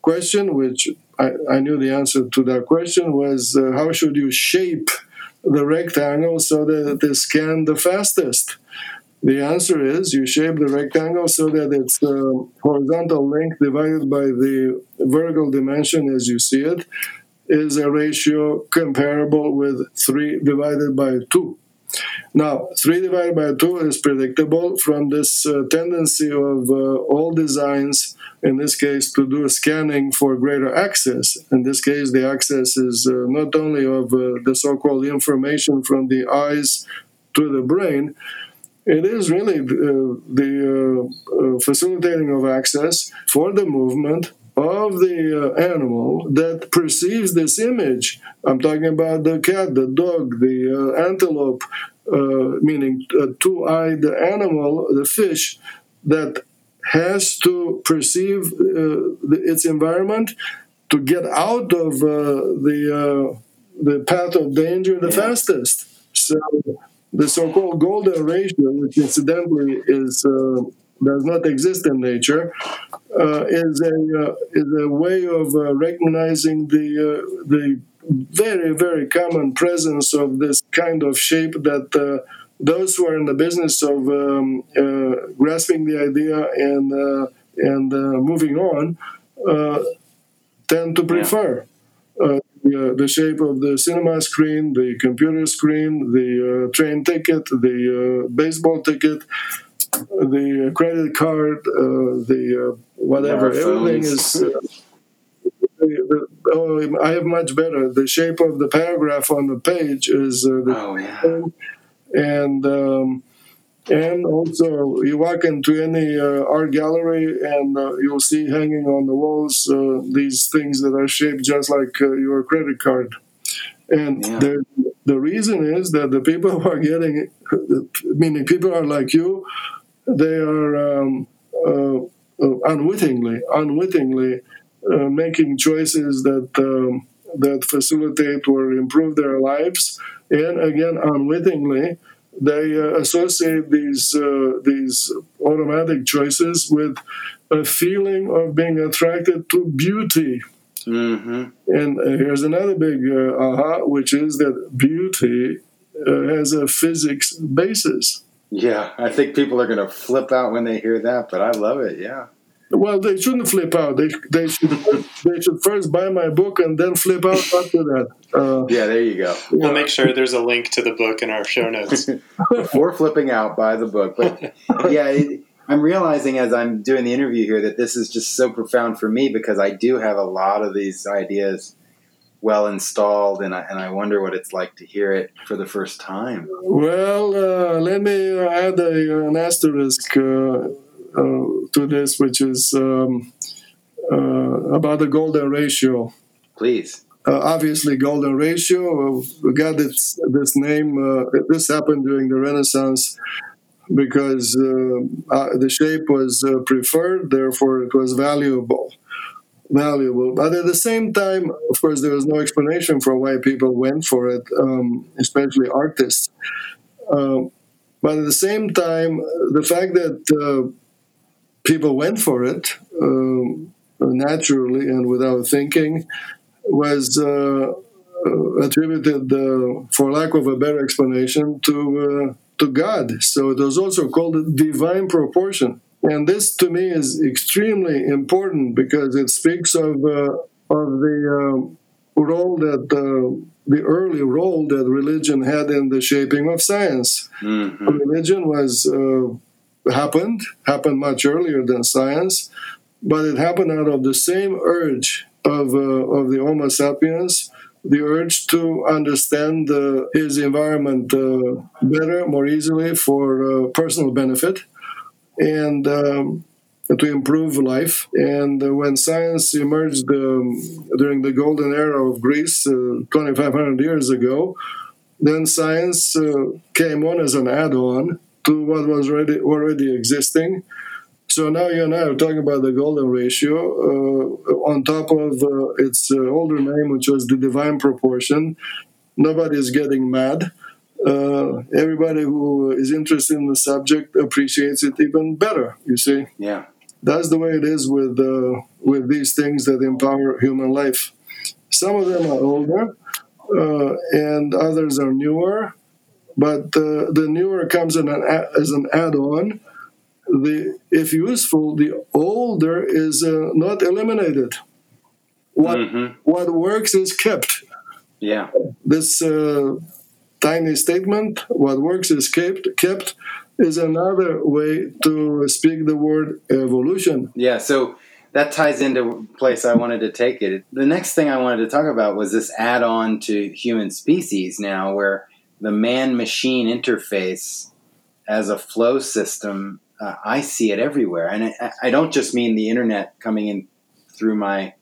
question, which I, I, knew the answer to that question, was how should you shape the rectangle so that it is scanned the fastest? The answer is you shape the rectangle so that its uh, horizontal length divided by the vertical dimension as you see it is a ratio comparable with 3 divided by 2. Now, 3 divided by 2 is predictable from this uh, tendency of uh, all designs, in this case, to do scanning for greater access. In this case, the access is uh, not only of uh, the so called information from the eyes to the brain, it is really uh, the uh, facilitating of access for the movement of the uh, animal that perceives this image. I'm talking about the cat, the dog, the uh, antelope, uh, meaning a two eyed animal, the fish, that has to perceive the, its environment to get out of the, the path of danger the fastest. So the so-called golden ratio, which incidentally is uh, does not exist in nature, uh, is a uh, is a way of uh, recognizing the uh, the very very common presence of this kind of shape that uh, those who are in the business of um, grasping the idea and and moving on tend to prefer. Uh, the shape of the cinema screen, the computer screen, the uh, train ticket, the uh, baseball ticket, the credit card, uh, the uh, whatever. Everything is. Uh, the, oh, I have much better. The shape of the paragraph on the page is the oh, yeah. and um, and also, you walk into any uh, art gallery and uh, you'll see hanging on the walls uh, these things that are shaped just like uh, your credit card. And yeah. the, the reason is that the people who are getting, meaning people are like you, they are um, uh, uh, unwittingly, unwittingly making choices that um, that facilitate or improve their lives, and again, unwittingly they uh, associate these uh, these automatic choices with a feeling of being attracted to beauty. Mm-hmm. And uh, here's another big uh, aha, which is that beauty uh, has a physics basis. Yeah, I think people are going to flip out when they hear that, but I love it. Yeah. Well, they shouldn't flip out. They they should they should first buy my book and then flip out after that. Uh, yeah, there you go. We'll make sure there's a link to the book in our show notes. Before flipping out, buy the book. But yeah, it, I'm realizing as I'm doing the interview here that this is just so profound for me because I do have a lot of these ideas well installed, and I, and I wonder what it's like to hear it for the first time. Well, uh, let me add a, an asterisk. Uh, uh, to this, which is um, uh, about the golden ratio. Please. Uh, obviously, golden ratio got this this name. this happened during the Renaissance because the shape was preferred, therefore it was valuable valuable. But at the same time, of course, there was no explanation for why people went for it, um, especially artists. Uh, but at the same time, the fact that uh, people went for it um, naturally and without thinking was uh, uh, attributed, uh, for lack of a better explanation, to uh, to God. So it was also called divine proportion, and this to me is extremely important because it speaks of uh, of the um, role that the early role that religion had in the shaping of science. Mm-hmm. Religion was uh, happened, happened much earlier than science, but it happened out of the same urge of, uh, of the Homo sapiens the urge to understand uh, his environment uh, better, more easily for uh, personal benefit, and um, to improve life. And uh, when science emerged um, during the golden era of Greece, uh, 2,500 years ago, then science uh, came on as an add-on to what was already already existing. So now you and I are talking about the golden ratio uh, on top of uh, its uh, older name, which was the divine proportion. Nobody is getting mad. Uh, everybody who is interested in the subject appreciates it even better. You see, Yeah. that's the way it is with uh, with these things that empower human life. Some of them are older, uh, and others are newer. But uh, the newer comes in an a- as an add-on. The if useful, the older is uh, not eliminated. What Mhm. what works is kept. Yeah. This uh, tiny statement, "What works is kept," kept is another way to speak the word evolution. Yeah, so that ties into place I wanted to take it. The next thing I wanted to talk about was this add on to human species now, where the man machine interface as a flow system, uh, I see it everywhere. And I, I don't just mean the internet coming in through my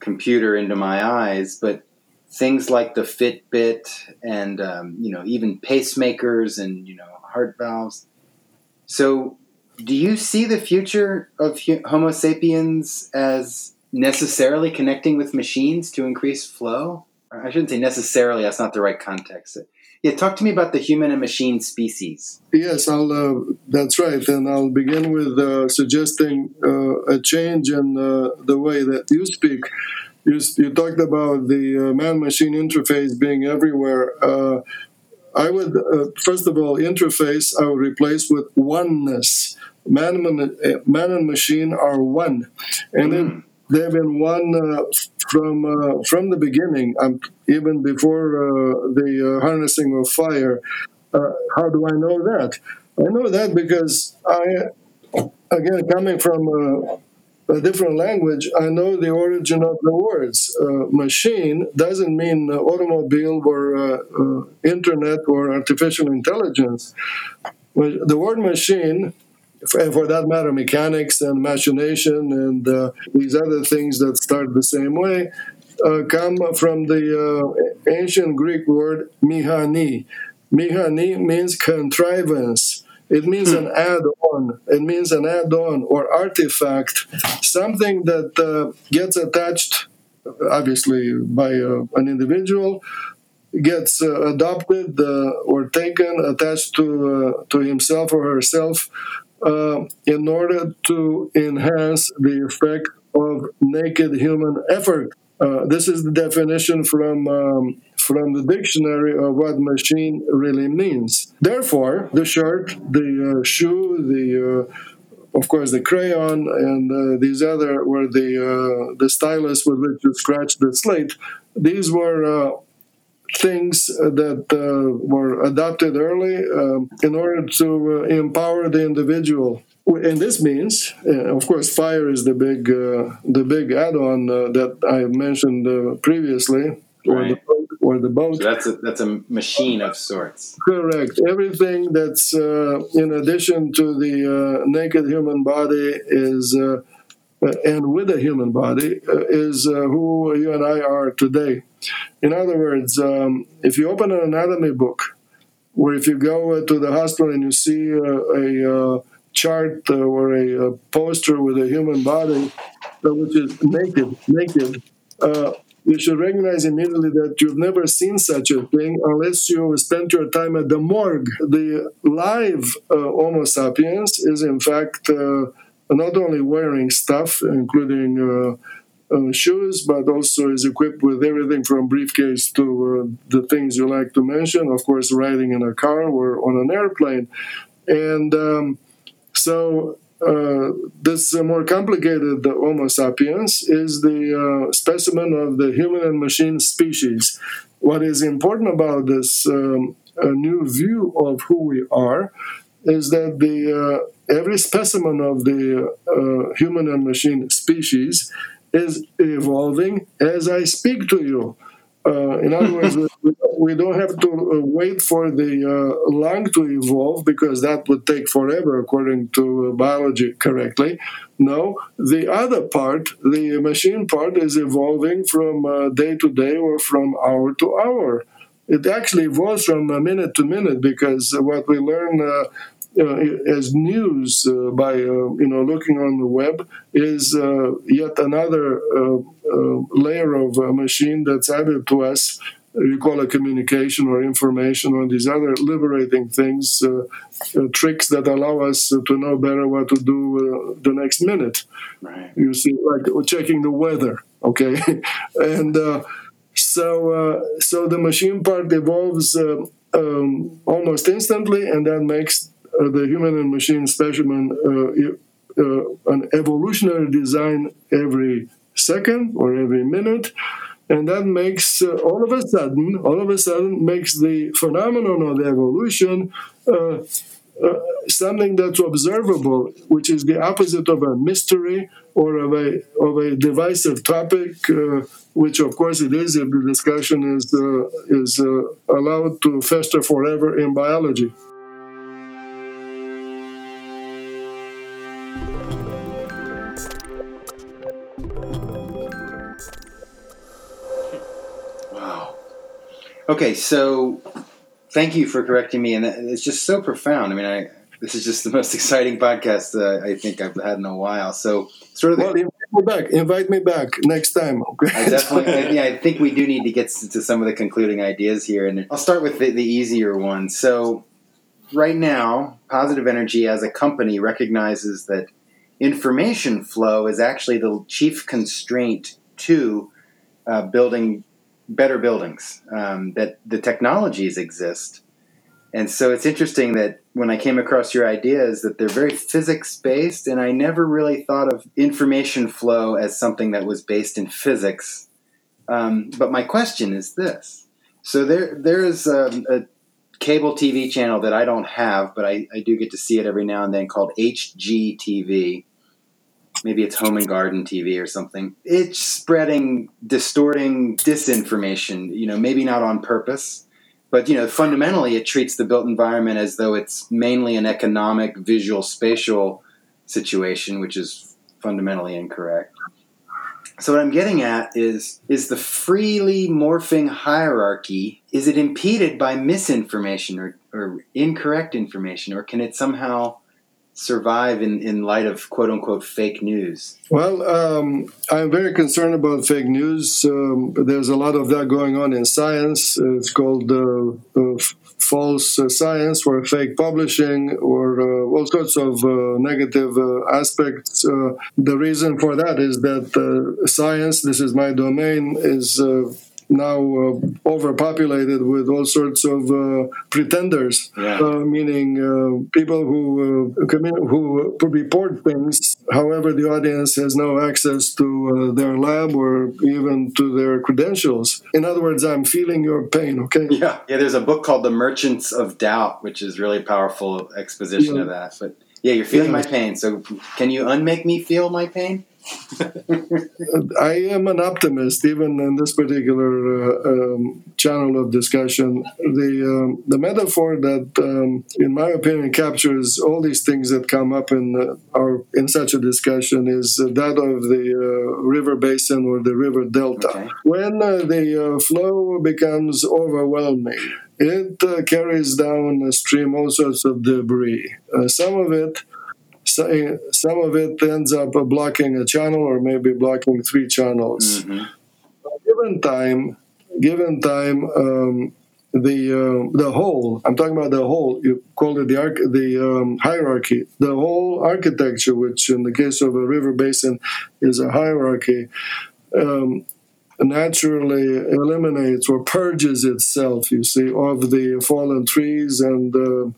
computer into my eyes, but things like the Fitbit and, um, you know, even pacemakers and, you know, heart valves. So, do you see the future of Homo sapiens as necessarily connecting with machines to increase flow? I shouldn't say necessarily, that's not the right context. Yeah, talk to me about the human and machine species. Yes, I'll. Uh, that's right, and I'll begin with uh, suggesting uh, a change in uh, the way that you speak. You, you talked about the uh, man-machine interface being everywhere. Uh, I would, uh, first of all, interface I would replace with oneness. Man, and- man and machine are one, and then they've been one uh, from uh, from the beginning, um, even before uh, the uh, harnessing of fire. Uh, how do I know that? I know that because I, again, coming from a, different language, I know the origin of the words. Uh, machine doesn't mean uh, automobile or uh, uh, internet or artificial intelligence. The word machine, and for that matter, mechanics and machination and uh, these other things that start the same way, uh, come from the ancient Greek word mihani. Mihani means contrivance. It means an add-on. It means an add-on or artifact, something that uh, gets attached, obviously by uh, an individual, gets uh, adopted uh, or taken, attached to uh, to himself or herself, uh, in order to enhance the effect of naked human effort. Uh, this is the definition from um, from the dictionary of what machine really means. Therefore, the shirt, the uh, shoe, the uh, of course the crayon, and uh, these other were the the stylus with which you scratch the slate. These were things that uh, were adopted early um, in order to uh, empower the individual. And this means, uh, of course, fire is the big uh, the big add-on uh, that I mentioned uh, previously, or the Right. boat, or the boat. So that's a, that's a machine of sorts. Correct. Everything that's uh, in addition to the uh, naked human body is, uh, uh, and with a human body, uh, is uh, who you and I are today. In other words, um, if you open an anatomy book, or if you go uh, to the hospital and you see uh, a uh, chart uh, or a, uh poster with a human body, uh, which is naked, naked, uh, you should recognize immediately that you've never seen such a thing unless you spent your time at the morgue. The live uh, Homo sapiens is, in fact, uh, not only wearing stuff, including uh, shoes, but also is equipped with everything from briefcase to the things you like to mention. Of course, riding in a car or on an airplane. And um, so uh, this uh, more complicated the Homo sapiens is the uh, specimen of the human and machine species. What is important about this um, new view of who we are is that the uh, every specimen of the uh, human and machine species is evolving as I speak to you. Uh, in other words, we, don't have to uh, wait for the uh, lung to evolve because that would take forever, according to biology correctly. No, the other part, the machine part, is evolving from uh, day to day or from hour to hour. It actually evolves from uh, minute to minute because what we learn uh, uh, as news uh, by uh, you know looking on the web is uh, yet another uh, uh, layer of a machine that's added to us. You call it communication or information or these other liberating things, tricks that allow us to know better what to do the next minute. Right. You see, like checking the weather, okay, and so so the machine part evolves. Um, almost instantly, and that makes uh, the human and machine specimen uh, uh, an evolutionary design every second or every minute and that makes uh, all of a sudden all of a sudden makes the phenomenon of the evolution uh, uh, something that's observable which is the opposite of a mystery or of a of a divisive topic which of course it is if the discussion is is allowed to fester forever in biology Okay, so thank you for correcting me, and it's just so profound. I mean, I this is just the most exciting podcast uh, I think I've had in a while. So, sort of. The, well, invite me back. Invite me back next time. Okay. I definitely. yeah, I think we do need to get to some of the concluding ideas here, and I'll start with the, the easier one. So, right now, Positive Energy as a company recognizes that information flow is actually the chief constraint to uh, building better buildings, um, that the technologies exist. And so it's interesting that when I came across your ideas that they're very physics based and I never really thought of information flow as something that was based in physics. Um, but my question is this. So there there is a, a, cable TV channel that I don't have, but I, I do get to see it every now and then called HGTV maybe it's home and garden TV or something. It's spreading, distorting disinformation, you know, maybe not on purpose, but, you know, fundamentally it treats the built environment as though it's mainly an economic, visual, spatial situation, which is fundamentally incorrect. So what I'm getting at is is the freely morphing hierarchy is it impeded by misinformation or, or incorrect information or can it somehow survive in, in light of quote unquote fake news? Well, um, I'm very concerned about fake news. Um, there's a lot of that going on in science. It's called uh, uh, false uh, science or fake publishing or uh, all sorts of uh, negative uh, aspects. the reason for that is that science, this is my domain, is now uh, overpopulated with all sorts of uh, pretenders, yeah. uh, meaning uh, people who uh, who report things. However, the audience has no access to uh, their lab or even to their credentials. In other words, I'm feeling your pain. Okay. Yeah, yeah. There's a book called The Merchants of Doubt, which is really powerful exposition yeah. of that. But yeah, you're feeling yeah. my pain. So can you unmake me feel my pain? I am an optimist, even in this particular uh, um, channel of discussion. The um, the metaphor that, um, in my opinion, captures all these things that come up in uh, our in such a discussion is that of the uh, river basin or the river delta. Okay. When uh, the uh, flow becomes overwhelming, it uh, carries down a stream all sorts of debris. some of it some of it ends up blocking a channel or maybe blocking three channels. Mm-hmm. Given time, given time, um, the uh, the whole. I'm talking about the whole. You call it the arch, the um, hierarchy. The whole architecture, which in the case of a river basin is a hierarchy. Um, naturally eliminates or purges itself, you see, of the fallen trees and uh,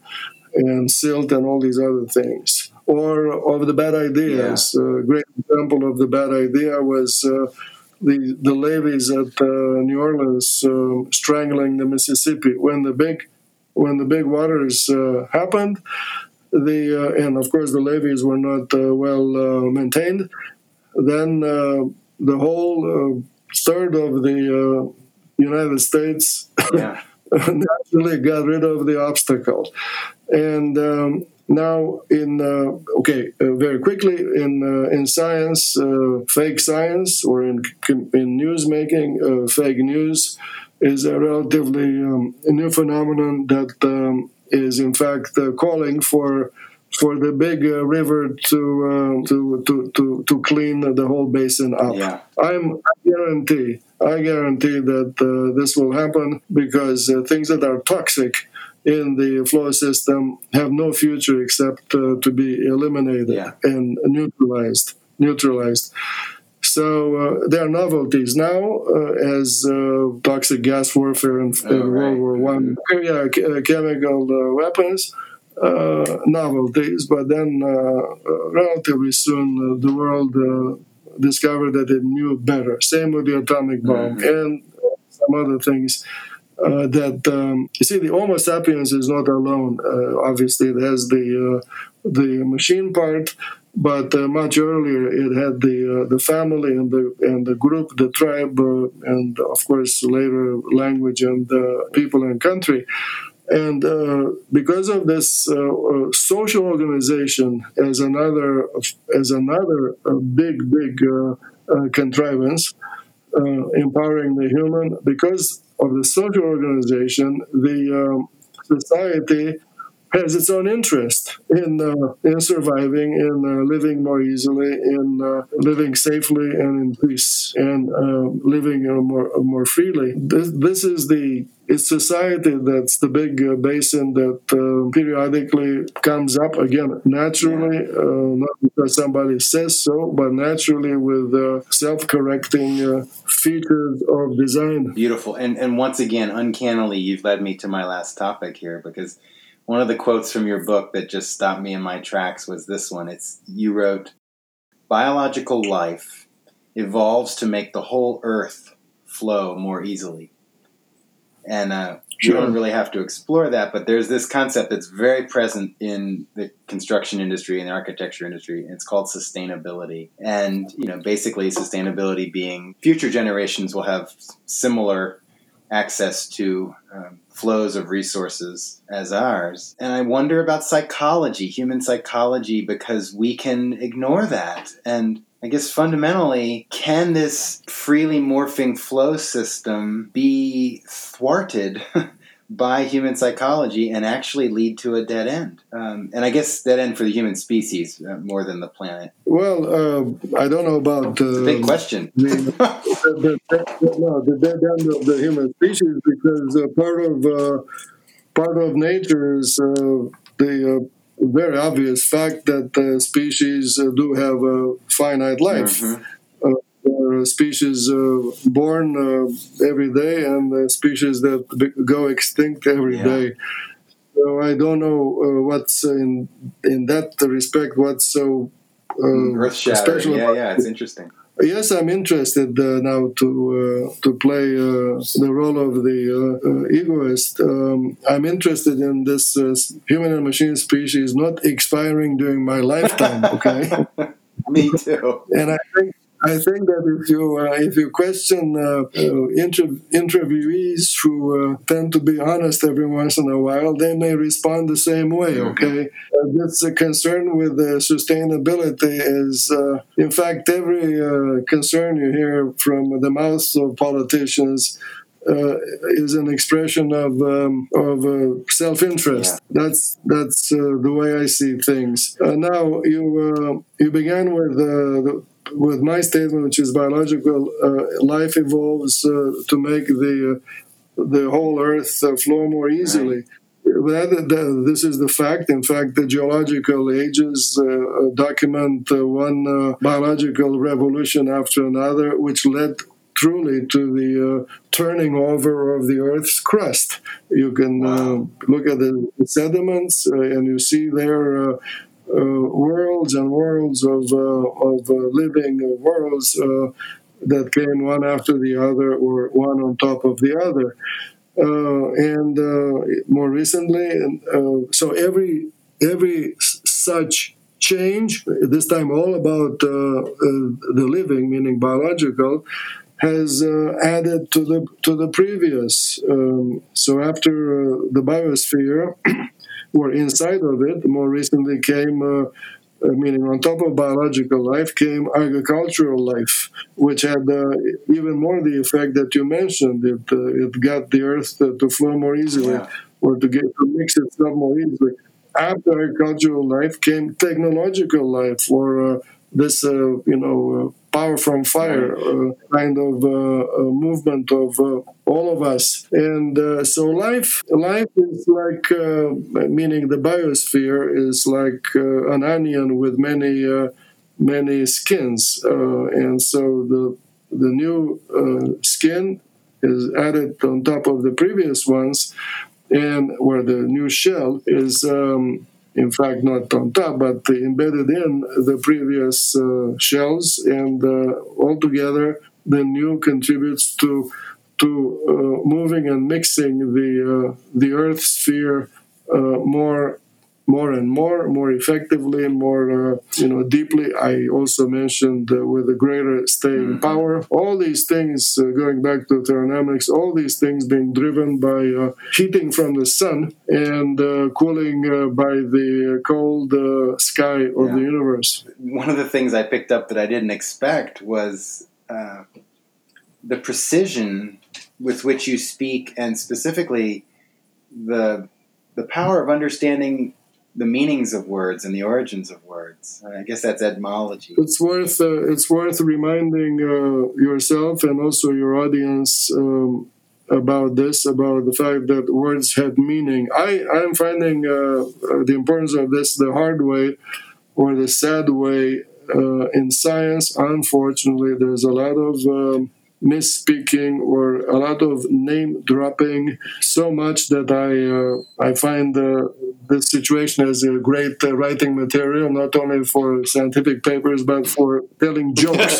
and silt and all these other things or of the bad ideas. Yeah. A great example of the bad idea was uh, the the levees at uh, New Orleans uh, strangling the Mississippi when the big when the big waters uh, happened. The uh, and of course the levees were not uh, well maintained. Then the whole third of the United States Yeah. naturally got rid of the obstacle. And um, now, in uh, okay, uh, very quickly in uh, in science, uh, fake science, or in in news making, uh, fake news is a relatively um, new phenomenon that um, is in fact uh, calling for for the big uh, river to, uh, to to to to clean the whole basin up. Yeah. I'm I guarantee I guarantee that uh, this will happen because uh, things that are toxic in the flow system have no future except uh, to be eliminated Yeah. and neutralized. Neutralized. So uh, there are novelties now, uh, as uh, toxic gas warfare in, Oh, in right. World War One, yeah, ch- uh, chemical uh, weapons, uh, novelties. But then, uh, uh, relatively soon, uh, the world uh, discovered that it knew better. Same with the atomic bomb and some other things. Uh, that um, you see, the Homo sapiens is not alone. Uh, obviously, it has the uh, the machine part, but uh, much earlier it had the uh, the family and the and the group, the tribe, uh, and of course later language and people and country. And because of this social organization as another as another big big contrivance, empowering the human, because of the social organization, the um, society has its own interest in uh, in surviving, in uh, living more easily, in uh, living safely and in peace, and uh, living uh, more more freely. This, this is the it's society that's the big uh, basin that uh, periodically comes up again naturally, uh, not because somebody says so, but naturally with uh, self-correcting uh, features of design. Beautiful. And and once again, uncannily, you've led me to my last topic here because one of the quotes from your book that just stopped me in my tracks was this one. It's you wrote, "Biological life evolves to make the whole Earth flow more easily." And uh, Sure. you don't really have to explore that, but there's this concept that's very present in the construction industry and the architecture industry. And it's called sustainability. And you know, basically, sustainability being future generations will have similar access to um, flows of resources as ours. And I wonder about psychology, human psychology, because we can ignore that. And I guess fundamentally, can this freely morphing flow system be thwarted by human psychology and actually lead to a dead end? Um, and I guess dead end for the human species uh, more than the planet. Well, uh, I don't know about uh, It's a big question. the, the, the, no, the dead end of the human species because uh, part of uh, part of nature is uh, the uh, very obvious fact that uh, species uh, do have a finite life. Mhm. Species uh, born uh, every day and uh, species that go extinct every Yeah. day. So I don't know uh, what's in in that respect. What's so uh, special Yeah, about yeah, it's interesting. Yes, I'm interested uh, now to uh, to play uh, the role of the egoist. Um, I'm interested in this uh, human and machine species not expiring during my lifetime. Okay, Me too. and I think I think that if you uh, if you question uh, uh, inter- interviewees who uh, tend to be honest every once in a while, they may respond the same way. Okay, uh, this uh, concern with uh, sustainability is, uh, in fact, every uh, concern you hear from the mouths of politicians. Uh, is an expression of um, of uh, self-interest. That's that's uh, the way I see things. Uh, now you uh, you began with uh, the, with my statement, which is biological uh, life evolves uh, to make the uh, the whole Earth uh, flow more easily. That, that- this is the fact. In fact, the geological ages uh, document uh, one uh, biological revolution after another, which led truly to the uh, turning over of the Earth's crust. You can uh, look at the sediments, uh, and you see there. Uh, worlds and worlds of, uh, of uh, living worlds that came one after the other or one on top of the other. And more recently, so every every such change, this time all about uh, uh, the living, meaning biological, has uh, added to the to the previous. Um, so after the biosphere, or inside of it, more recently came. Uh, uh, meaning on top of biological life came agricultural life, which had uh, even more the effect that you mentioned. It uh, it got the earth to, to flow more easily, Yeah. or to get to mix itself more easily. After agricultural life came technological life, or uh, this uh, you know uh, power from fire uh, kind of uh, uh, movement of uh, all of us. And uh, so life life is like uh, meaning the biosphere is like uh, an onion with many uh, many skins, uh, and so the the new uh, skin is added on top of the previous ones, and where the new shell is. Um, in fact, not on top, but embedded in the previous uh, shells, and uh, altogether, the new contributes to to uh, moving and mixing the uh, the Earth sphere more more and more, more effectively, more uh, you know deeply. I also mentioned uh, with a greater staying power. All these things, uh, going back to thermodynamics, all these things being driven by uh, heating from the sun and uh, cooling uh, by the cold uh, sky of Yeah. the universe. One of the things I picked up that I didn't expect was uh, the precision with which you speak, and specifically the the power of understanding the meanings of words and the origins of words. I guess that's etymology. It's worth uh, it's worth reminding uh, yourself and also your audience um, about this, about the fact that words have meaning. I I'm finding uh, the importance of this the hard way or the sad way uh, in science. Unfortunately, there's a lot of um, misspeaking or a lot of name dropping so much that I uh, I find uh, this situation as a great uh, writing material, not only for scientific papers but for telling jokes.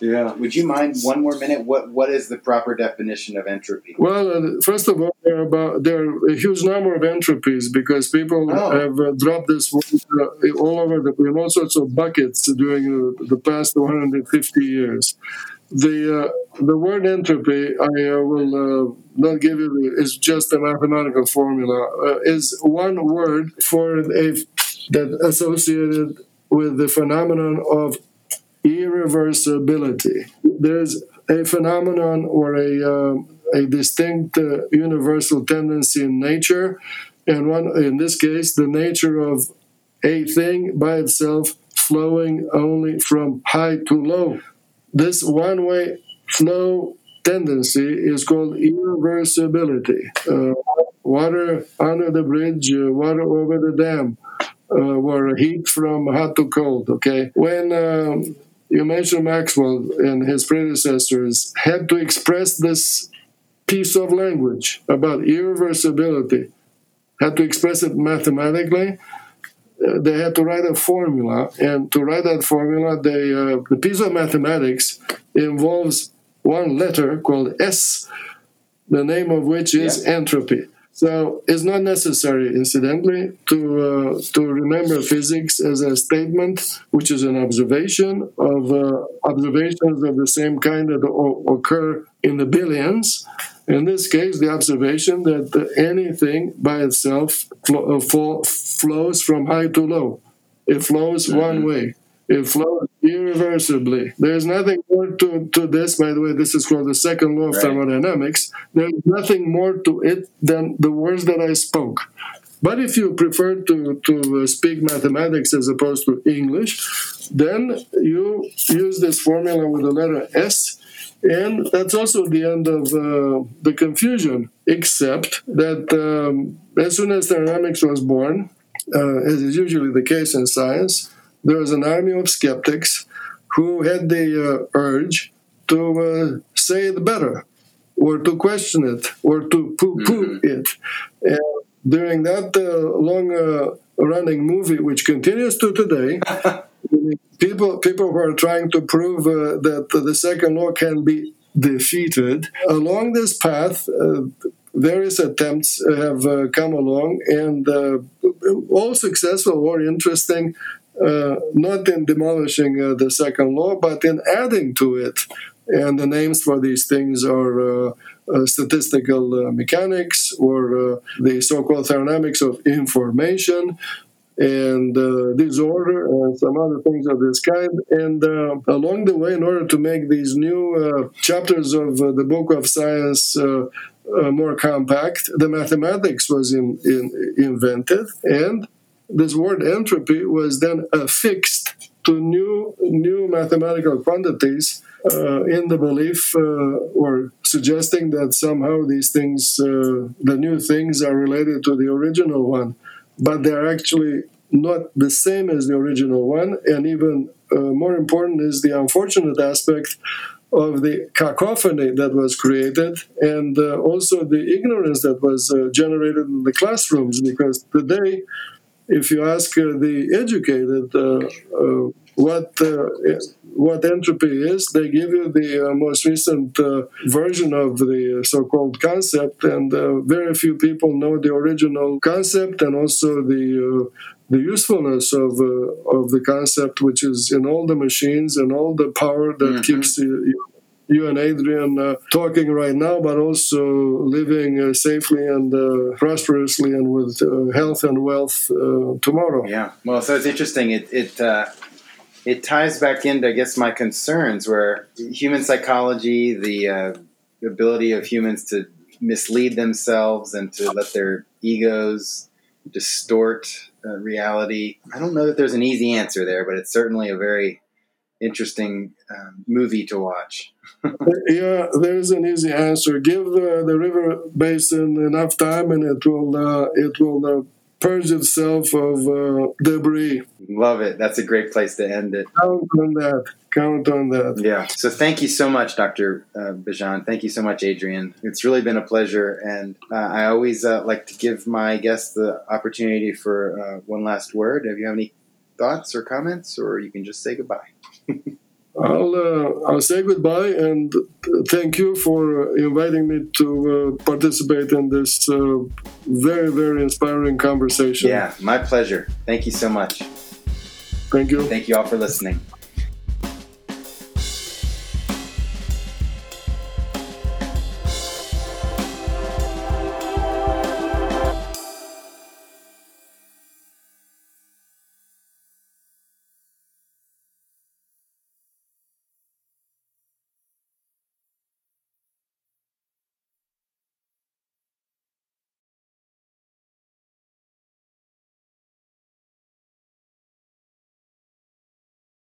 yeah. Would you mind one more minute? What What is the proper definition of entropy? well, uh, first of all, there are about there are a huge number of entropies because people Oh. have uh, dropped this word uh, all over the in all sorts of buckets during uh, the past 150 years. The uh, the word entropy, I uh, will uh, not give you. It's just a mathematical formula. Uh, is one word for a that associated with the phenomenon of irreversibility. There's a phenomenon or a uh, a distinct uh, universal tendency in nature, and one in this case, the nature of a thing by itself flowing only from high to low. This one-way flow tendency is called irreversibility. Uh, water under the bridge, uh, water over the dam, uh, or heat from hot to cold. Okay, when um, you mentioned Maxwell and his predecessors had to express this piece of language about irreversibility, had to express it mathematically. They had to write a formula, and to write that formula, they uh, the piece of mathematics involves one letter called S, the name of which is entropy. So it's not necessary, incidentally, to uh, to remember physics as a statement, which is an observation of uh, observations of the same kind that o- occur in the billions. In this case, the observation that anything by itself flo- uh, fall, flows from high to low. It flows one way. It flows irreversibly. There's nothing more to, to this. By the way, this is called the second law of Right. thermodynamics. There's nothing more to it than the words that I spoke. But if you prefer to, to uh, speak mathematics as opposed to English, then you use this formula with the letter S, and that's also the end of uh, the confusion, except that um, as soon as thermodynamics was born, uh, as is usually the case in science, there was an army of skeptics who had the uh, urge to uh, say it better, or to question it, or to poo-poo it. And during that uh, long uh, running movie, which continues to today, people people who are trying to prove uh, that the second law can be defeated along this path. Uh, various attempts have uh, come along, and uh, all successful or interesting. Uh, not in demolishing uh, the second law, but in adding to it and the names for these things are uh, uh, statistical mechanics or the so-called thermodynamics of information and uh, disorder and some other things of this kind. And uh, along the way, in order to make these new uh, chapters of uh, the book of science uh, uh, more compact, the mathematics was in, in, invented, and this word entropy was then affixed to new new mathematical quantities. in the belief or suggesting that somehow these things, the new things, are related to the original one but they're actually not the same as the original one. And even uh, more important is the unfortunate aspect of the cacophony that was created and uh, also the ignorance that was uh, generated in the classrooms. Because today, if you ask uh, the educated uh, uh, what what entropy is, they give you the most recent version of the so-called concept, and very few people know the original concept and also the the usefulness of uh, of the concept, which is in all the machines and all the power that Mhm. keeps you, you and Adrian uh, talking right now, but also living uh, safely and uh, prosperously and with uh, health and wealth uh, tomorrow. Yeah. Well, so it's interesting. It it uh, it ties back into, I guess, my concerns where human psychology, the uh, ability of humans to mislead themselves and to let their egos distort uh, reality. I don't know that there's an easy answer there, but it's certainly a very interesting um, movie to watch. yeah, there's an easy answer. Give uh, the river basin enough time, and it will uh, it will uh, purge itself of uh, debris. Love it. That's a great place to end it. Count on that. Count on that. Yeah. So thank you so much, Dr. Uh, Bejan. Thank you so much, Adrian. It's really been a pleasure. And uh, I always uh, like to give my guests the opportunity for uh, one last word. If you have any thoughts or comments, or you can just say goodbye. I'll uh, I'll say goodbye and thank you for inviting me to uh, participate in this uh, very very inspiring conversation. Yeah, my pleasure. Thank you so much. Thank you. Thank you all for listening.